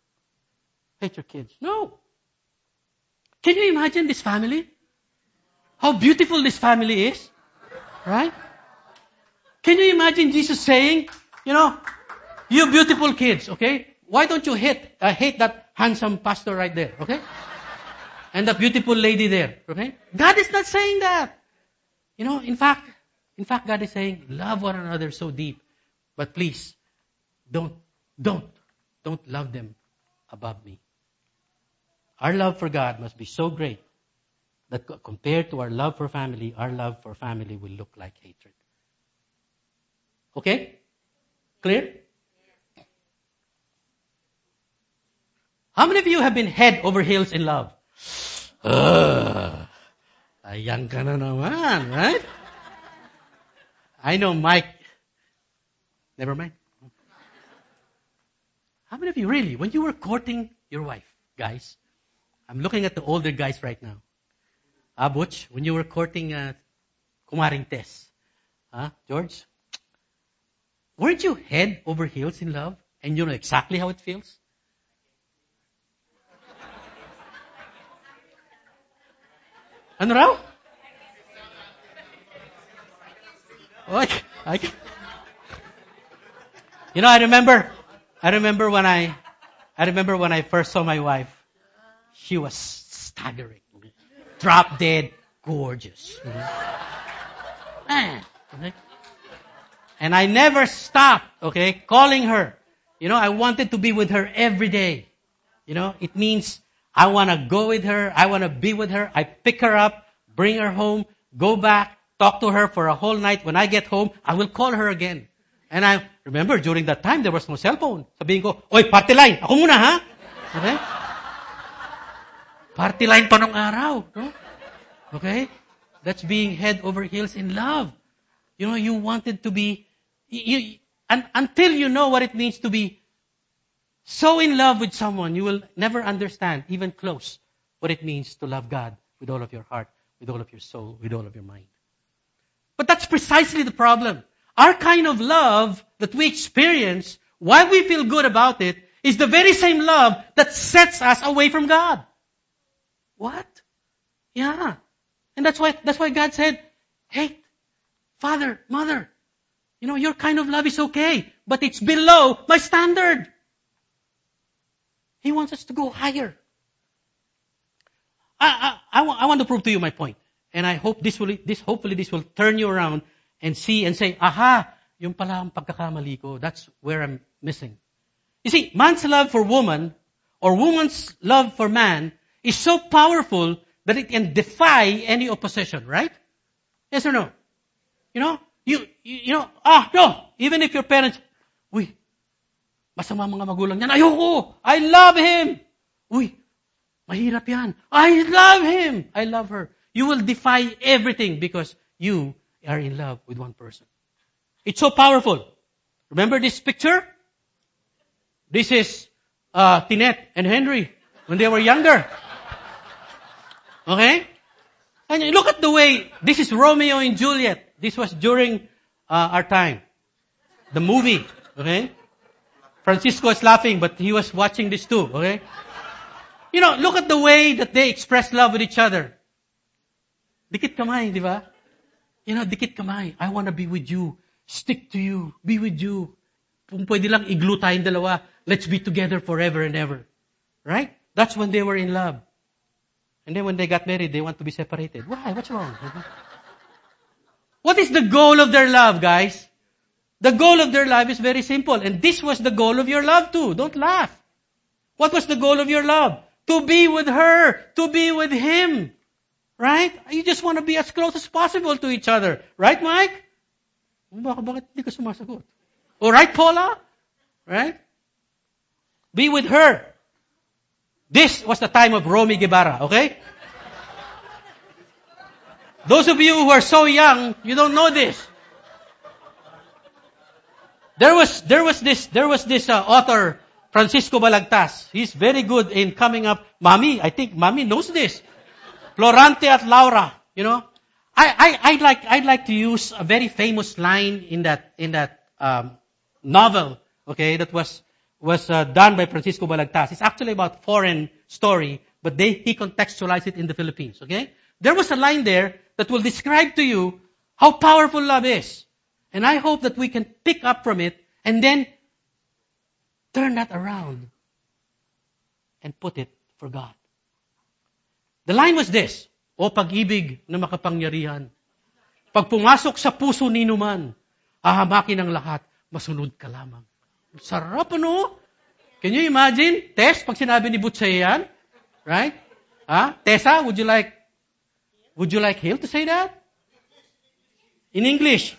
Hate your kids. No. Can you imagine this family? How beautiful this family is? Right? Can you imagine Jesus saying, you know, you beautiful kids, okay? Why don't you hate, uh, hate that handsome pastor right there, okay? and the beautiful lady there. Okay? God is not saying that. You know, in fact, in fact, God is saying, love one another so deep. But please, don't, don't, don't love them above me. Our love for God must be so great that compared to our love for family, our love for family will look like hatred. Okay? Clear? How many of you have been head over heels in love? Uh, ayan ka na naman, right? I know Mike. Never mind. How many of you really, when you were courting your wife, guys, I'm looking at the older guys right now. Ah, when you were courting uh, Kumaring Tess, huh, George, weren't you head over heels in love? And you know exactly how it feels? Ano raw? I, I, you know, I remember, I remember when I, I remember when I first saw my wife, she was staggering, drop dead gorgeous. Man, okay? And I never stopped, okay, calling her. You know, I wanted to be with her every day. You know, it means I want to go with her. I want to be with her. I pick her up, bring her home, go back, talk to her for a whole night. When I get home, I will call her again. And I remember during that time, there was no cell phone. Sabihin ko, Oy, party line, ako muna ha? Okay? Party line pa nung araw. No? Okay? That's being head over heels in love. You know, you wanted to be, you, and, until you know what it means to be so in love with someone, you will never understand, even close, what it means to love God with all of your heart, with all of your soul, with all of your mind. But that's precisely the problem. Our kind of love that we experience, while we feel good about it, is the very same love that sets us away from God. What? Yeah. And that's why, that's why God said, hey, father, mother, you know, your kind of love is okay, but it's below my standard. He wants us to go higher. I, I, I, want to prove to you my point. And I hope this will, this, hopefully this will turn you around and see and say, aha, yung pala ang pagkakamali ko. That's where I'm missing. You see, man's love for woman or woman's love for man is so powerful that it can defy any opposition, right? Yes or no? You know, you, you, you know, ah, no, even if your parents, uy, masama mga magulang niyan, ayoko, I love him. Uy, mahirap yan. I love him. I love her. You will defy everything because you are in love with one person. It's so powerful. Remember this picture? This is uh, Tinette and Henry when they were younger. Okay? And look at the way, this is Romeo and Juliet. This was during uh, our time. The movie. Okay? Francisco is laughing, but he was watching this too. Okay? You know, look at the way that they express love with each other. Dikit kamay, di ba? You know, dikit kamay. I want to be with you. Stick to you. Be with you. Kung pwede lang iglu tayong dalawa, let's be together forever and ever. Right? That's when they were in love. And then when they got married, they want to be separated. Why? What's wrong? What is the goal of their love, guys? The goal of their love is very simple. And this was the goal of your love too. Don't laugh. What was the goal of your love? To be with her. To be with him. Right? You just want to be as close as possible to each other. Right, Mike? Baka, bakit sumasagot? Alright, Paula? Right? Be with her. This was the time of Romy Guevara, okay? Those of you who are so young, you don't know this. There was, there was this, there was this uh, author, Francisco Balagtas. He's very good in coming up. Mommy, I think Mommy knows this. Florante at Laura, you know. I, I, I'd like, I'd like to use a very famous line in that, in that, um, novel, okay, that was was uh, done by Francisco Balagtas. It's actually about foreign story, but they, he contextualized it in the Philippines, okay? There was a line there that will describe to you how powerful love is. And I hope that we can pick up from it and then turn that around and put it for God. The line was this, O pag-ibig na makapangyarihan, pag pumasok sa puso ni numan, hahamakin ang lahat, masunod ka lamang. Sarap, ano? Can you imagine? Tess, pag sinabi ni yan? Right? Ha? Tessa, would you like Would you like Hale to say that? In English.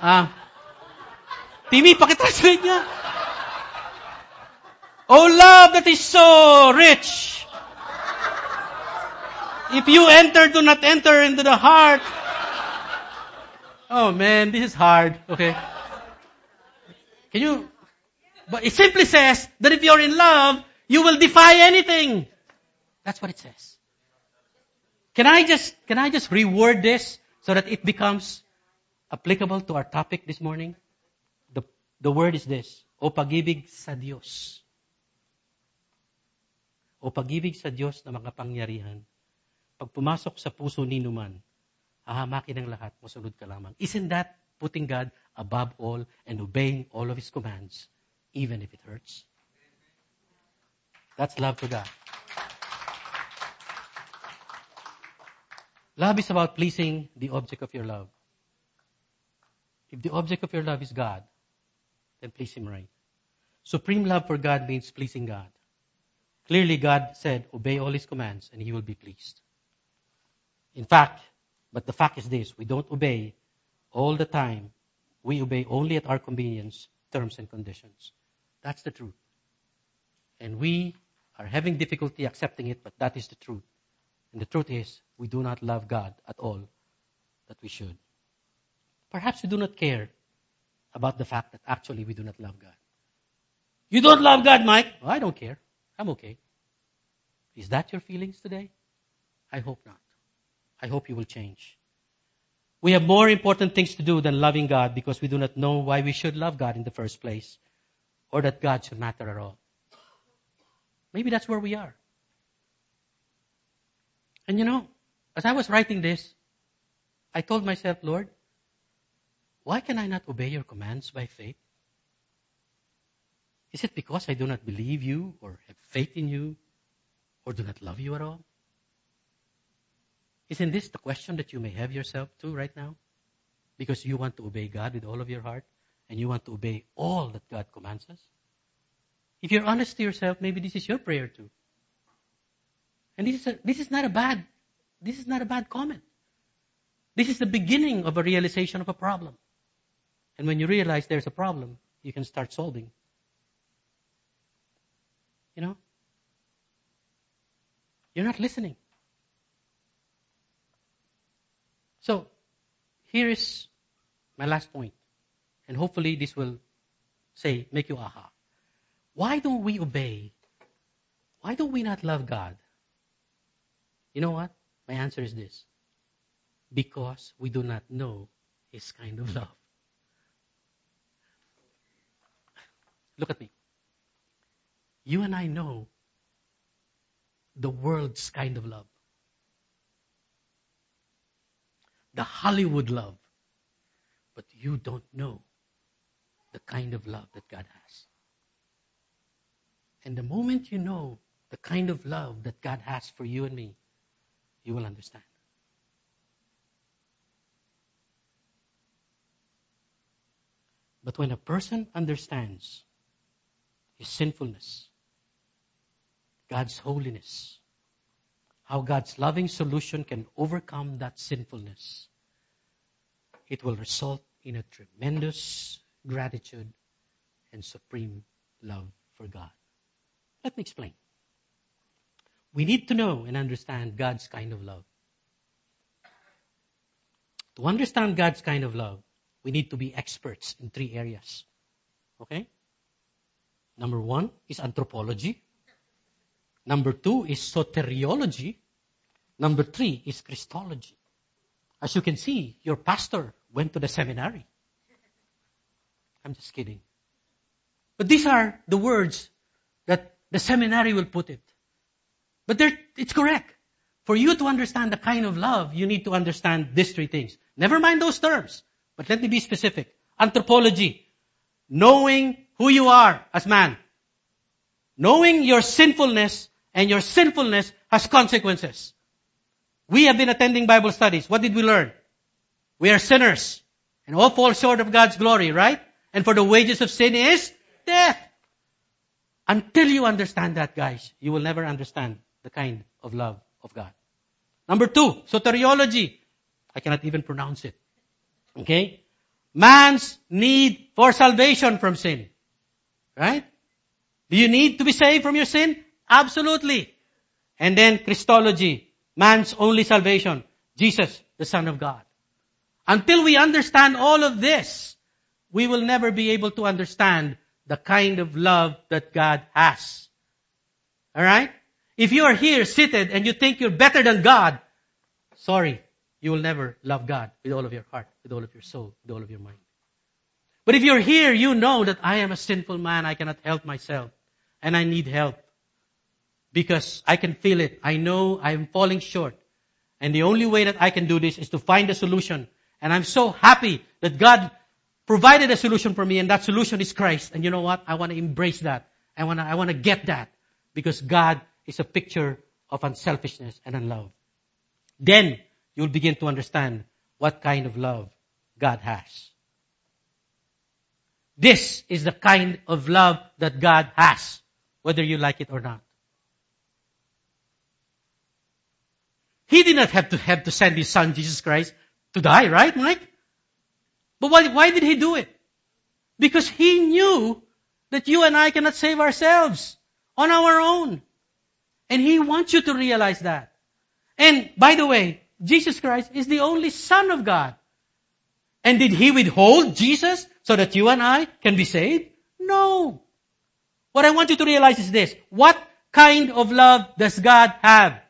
Ah. Timmy, pakitranslate niya. Oh love that is so rich. If you enter, do not enter into the heart. Oh man, this is hard. Okay. Can you? But it simply says that if you're in love, you will defy anything. That's what it says. Can I just, can I just reword this so that it becomes applicable to our topic this morning? The, the word is this. O pag-ibig sa Diyos. O pag-ibig sa Diyos na makapangyarihan. Pag pumasok sa puso ni numan, ahamakin ng lahat, masunod ka lamang. Isn't that putting God above all and obeying all of His commands, even if it hurts? That's love for God. Love is about pleasing the object of your love. If the object of your love is God, then please Him right. Supreme love for God means pleasing God. Clearly, God said, obey all His commands and He will be pleased. In fact, but the fact is this we don't obey all the time. We obey only at our convenience, terms and conditions. That's the truth. And we are having difficulty accepting it, but that is the truth. And the truth is, we do not love God at all that we should. Perhaps we do not care about the fact that actually we do not love God. You don't love God, Mike? Well, I don't care. I'm okay. Is that your feelings today? I hope not. I hope you will change. We have more important things to do than loving God because we do not know why we should love God in the first place or that God should matter at all. Maybe that's where we are. And you know, as I was writing this, I told myself, Lord, why can I not obey your commands by faith? Is it because I do not believe you or have faith in you or do not love you at all? Isn't this the question that you may have yourself too right now? Because you want to obey God with all of your heart and you want to obey all that God commands us? If you're honest to yourself, maybe this is your prayer too. And this is, a, this is not a bad, this is not a bad comment. This is the beginning of a realization of a problem. And when you realize there's a problem, you can start solving. You know? You're not listening. So, here is my last. And hopefully this will say, make you aha. Why don't we obey? Why don't we not love God? You know what? My answer is this. Because we do not know His kind of love. Look at me. You and I know the world's kind of love. The Hollywood love. But you don't know the kind of love that God has. And the moment you know the kind of love that God has for you and me, you will understand. But when a person understands his sinfulness, God's holiness, how God's loving solution can overcome that sinfulness, it will result in a tremendous gratitude and supreme love for God. Let me explain. We need to know and understand God's kind of love. To understand God's kind of love, we need to be experts in three areas. Okay? Number one is anthropology. Number two is soteriology. Number three is Christology. As you can see, your pastor went to the seminary. I'm just kidding. But these are the words that the seminary will put it. But it's correct. For you to understand the kind of love, you need to understand these three things. Never mind those terms. But let me be specific. Anthropology. Knowing who you are as man. Knowing your sinfulness and your sinfulness has consequences. We have been attending Bible studies. What did we learn? We are sinners and all fall short of God's glory, right? And for the wages of sin is death. Until you understand that, guys, you will never understand the kind of love of God. Number two, soteriology. I cannot even pronounce it. Okay? Man's need for salvation from sin. Right? Do you need to be saved from your sin? Absolutely. And then Christology. Man's only salvation. Jesus, the Son of God. Until we understand all of this, we will never be able to understand the kind of love that God has. Alright? If you are here seated and you think you're better than God, sorry, you will never love God with all of your heart, with all of your soul, with all of your mind. But if you're here, you know that I am a sinful man, I cannot help myself, and I need help. Because I can feel it. I know I am falling short. And the only way that I can do this is to find a solution. And I'm so happy that God provided a solution for me, and that solution is Christ. And you know what? I want to embrace that. I want to, I want to get that. Because God is a picture of unselfishness and unlove. Then you'll begin to understand what kind of love God has. This is the kind of love that God has, whether you like it or not. He did not have to have to send his son Jesus Christ to die, right, Mike? But why, why did he do it? Because he knew that you and I cannot save ourselves on our own. And he wants you to realize that. And by the way, Jesus Christ is the only Son of God. And did he withhold Jesus so that you and I can be saved? No. What I want you to realize is this. What kind of love does God have?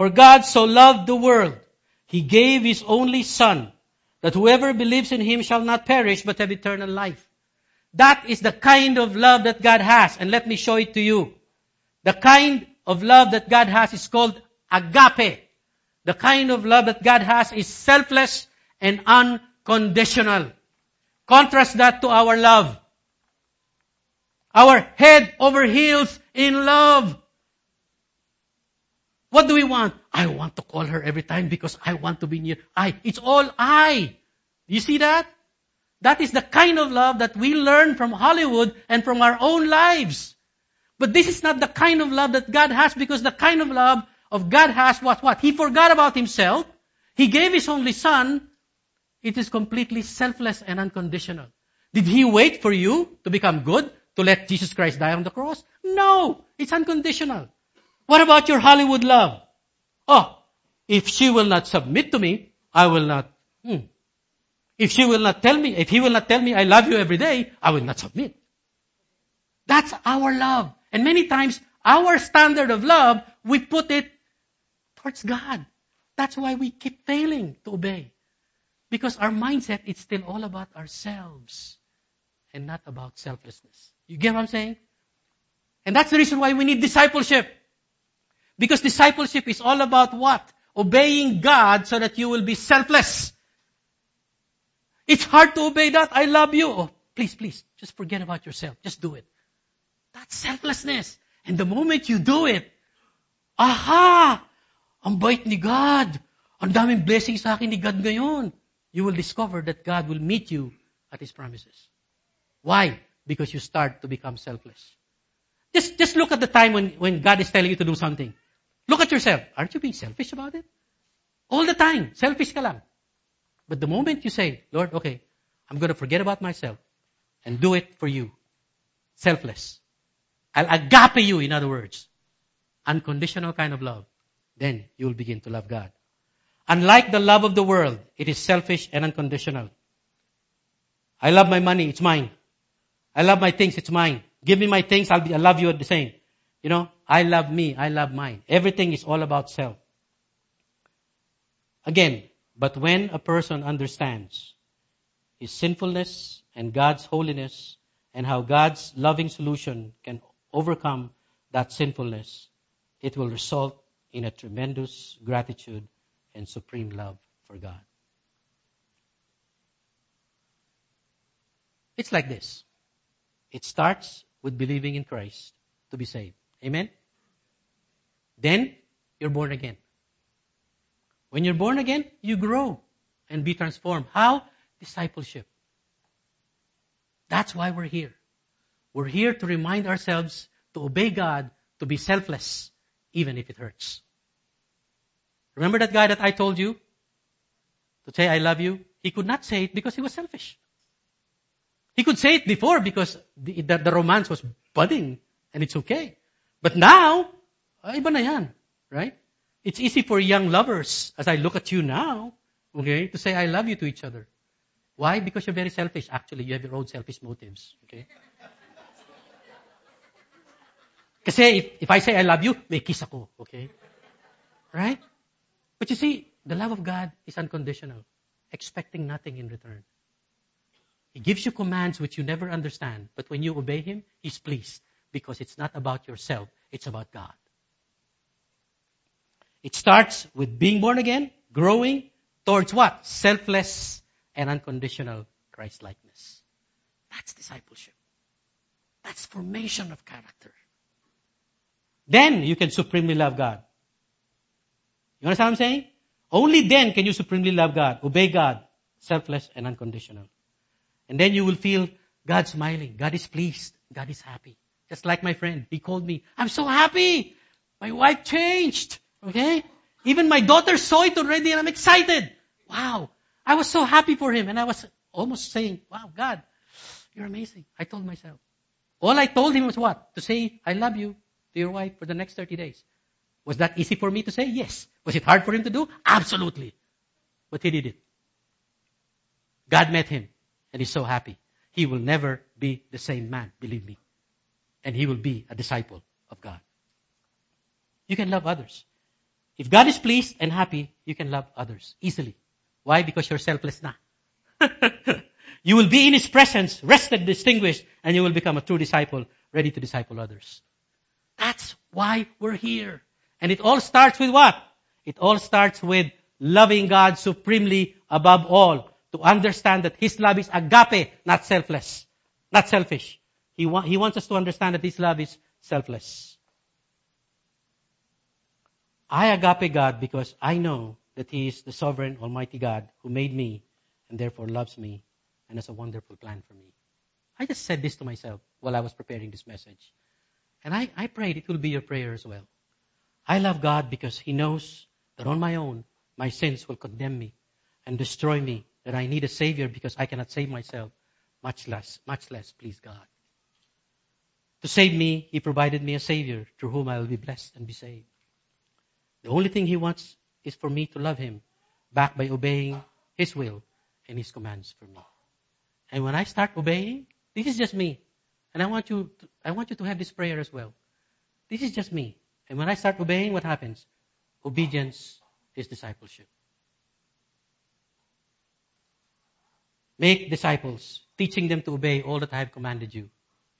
For God so loved the world, He gave His only Son, that whoever believes in Him shall not perish, but have eternal life. That is the kind of love that God has, and let me show it to you. The kind of love that God has is called agape. The kind of love that God has is selfless and unconditional. Contrast that to our love. Our head over heels in love. What do we want? I want to call her every time because I want to be near. I. It's all I. You see that? That is the kind of love that we learn from Hollywood and from our own lives. But this is not the kind of love that God has because the kind of love of God has what what? He forgot about himself. He gave his only son. It is completely selfless and unconditional. Did he wait for you to become good to let Jesus Christ die on the cross? No. It's unconditional. What about your Hollywood love? Oh, if she will not submit to me, I will not. Hmm. If she will not tell me, if he will not tell me I love you every day, I will not submit. That's our love. And many times, our standard of love, we put it towards God. That's why we keep failing to obey. Because our mindset is still all about ourselves and not about selflessness. You get what I'm saying? And that's the reason why we need discipleship. Because discipleship is all about what? Obeying God so that you will be selfless. It's hard to obey that. I love you. Oh, please, please, just forget about yourself. Just do it. That's selflessness. And the moment you do it, aha! Ang bait ni God. Ang daming blessings sa akin ni God ngayon. You will discover that God will meet you at His promises. Why? Because you start to become selfless. Just, just look at the time when, when God is telling you to do something. Look at yourself. Aren't you being selfish about it? All the time. Selfish ka lang. But the moment you say, Lord, okay, I'm going to forget about myself and do it for you. Selfless. I'll agape you, in other words. Unconditional kind of love. Then you will begin to love God. Unlike the love of the world, it is selfish and unconditional. I love my money, it's mine. I love my things, it's mine. Give me my things, I'll, be, I'll love you the same. You know, I love me, I love mine. Everything is all about self. Again, but when a person understands his sinfulness and God's holiness and how God's loving solution can overcome that sinfulness, it will result in a tremendous gratitude and supreme love for God. It's like this. It starts with believing in Christ to be saved. Amen? Then, you're born again. When you're born again, you grow and be transformed. How? Discipleship. That's why we're here. We're here to remind ourselves to obey God, to be selfless, even if it hurts. Remember that guy that I told you to say I love you? He could not say it because he was selfish. He could say it before because the, the, the romance was budding and it's okay. But now, Ah, iba na yan, right? It's easy for young lovers, as I look at you now, okay, to say I love you to each other. Why? Because you're very selfish. Actually, you have your own selfish motives, okay? Kasi if, if I say I love you, may kiss ako, okay? Right? But you see, the love of God is unconditional, expecting nothing in return. He gives you commands which you never understand, but when you obey Him, He's pleased because it's not about yourself, it's about God. It starts with being born again, growing towards what? Selfless and unconditional Christ-likeness. That's discipleship. That's formation of character. Then you can supremely love God. You understand what I'm saying? Only then can you supremely love God, obey God, selfless and unconditional. And then you will feel God smiling. God is pleased. God is happy. Just like my friend. He called me. I'm so happy. My wife changed. Okay? Even my daughter saw it already and I'm excited. Wow. I was so happy for him and I was almost saying, wow, God, you're amazing. I told myself. All I told him was what? To say, I love you to your wife for the next 30 days. Was that easy for me to say? Yes. Was it hard for him to do? Absolutely. But he did it. God met him and he's so happy. He will never be the same man, believe me. And he will be a disciple of God. You can love others. If God is pleased and happy, you can love others easily. Why? Because you're selfless now. you will be in His presence, rested, distinguished, and you will become a true disciple, ready to disciple others. That's why we're here. And it all starts with what? It all starts with loving God supremely above all. To understand that His love is agape, not selfless, not selfish. He, wa- he wants us to understand that His love is selfless. I agape God because I know that He is the sovereign, almighty God who made me and therefore loves me and has a wonderful plan for me. I just said this to myself while I was preparing this message. And I, I prayed it will be your prayer as well. I love God because He knows that on my own, my sins will condemn me and destroy me, that I need a Savior because I cannot save myself, much less, much less please God. To save me, He provided me a Savior through whom I will be blessed and be saved. The only thing He wants is for me to love Him back by obeying His will and His commands for me. And when I start obeying, this is just me. And I want you to, I want you to have this prayer as well. This is just me. And when I start obeying, what happens? Obedience is discipleship. Make disciples, teaching them to obey all that I have commanded you.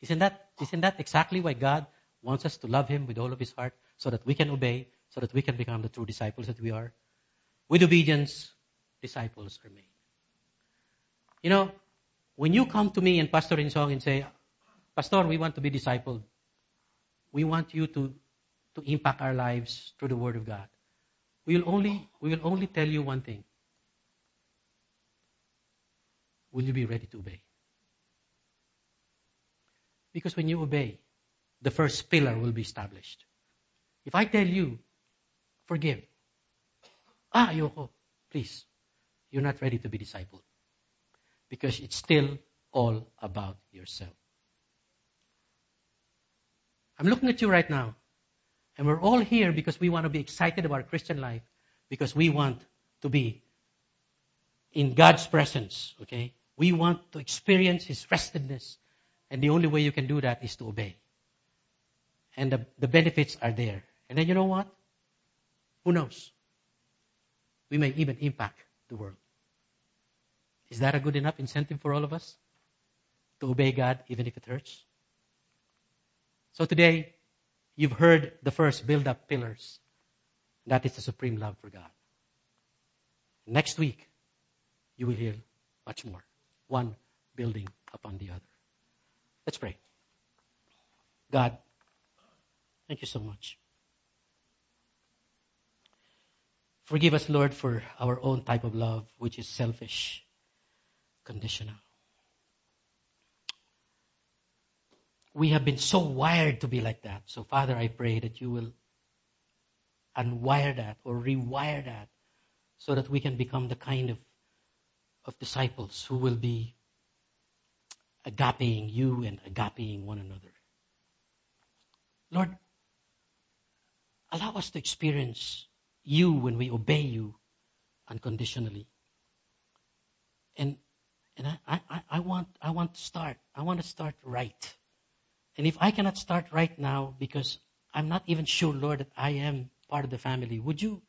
Isn't that, isn't that exactly why God wants us to love Him with all of His heart so that we can obey, so that we can become the true disciples that we are? With obedience, disciples are made. You know, when you come to me and Pastor Insong and say, Pastor, we want to be discipled. We want you to, to impact our lives through the Word of God. We will only, we will only tell you one thing. Will you be ready to obey? Because when you obey, the first pillar will be established. If I tell you, forgive. Ah, ayoko. Please. You're not ready to be discipled. Because it's still all about yourself. I'm looking at you right now. And we're all here because we want to be excited about Christian life. Because we want to be in God's presence. Okay? We want to experience His restedness. And the only way you can do that is to obey. And the, the benefits are there. And then you know what? Who knows? We may even impact the world. Is that a good enough incentive for all of us? To obey God even if it hurts? So today, you've heard the first build up pillars. That is the supreme love for God. Next week, you will hear much more. One building upon the other. Let's pray. God, thank you so much. Forgive us, Lord, for our own type of love, which is selfish, conditional. We have been so wired to be like that. So, Father, I pray that you will unwire that or rewire that so that we can become the kind of, of disciples who will be agapeing you and agapeing one another. Lord, allow us to experience you when we obey you unconditionally. And and I, I, I want I want to start. I want to start right. And if I cannot start right now because I'm not even sure, Lord, that I am part of the family, would you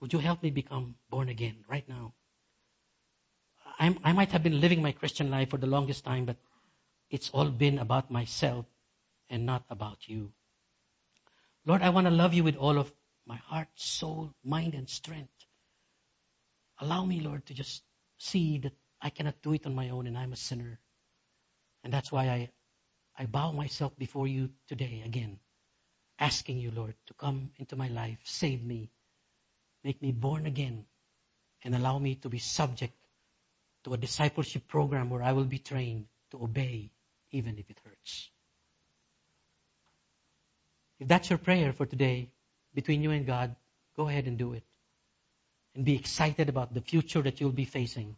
would you help me become born again right now? I'm, I might have been living my Christian life for the longest time, but it's all been about myself and not about you. Lord, I want to love you with all of my heart, soul, mind, and strength. Allow me, Lord, to just see that I cannot do it on my own and I'm a sinner. And that's why I, I bow myself before you today again, asking you, Lord, to come into my life, save me, make me born again, and allow me to be subject to a discipleship program where I will be trained to obey even if it hurts. If that's your prayer for today, between you and God, go ahead and do it. And be excited about the future that you'll be facing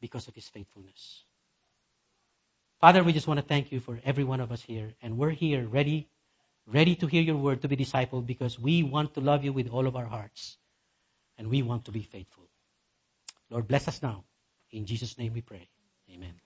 because of His faithfulness. Father, we just want to thank you for every one of us here. And we're here ready, ready to hear your word to be discipled because we want to love you with all of our hearts. And we want to be faithful. Lord, bless us now. In Jesus' name we pray. Amen.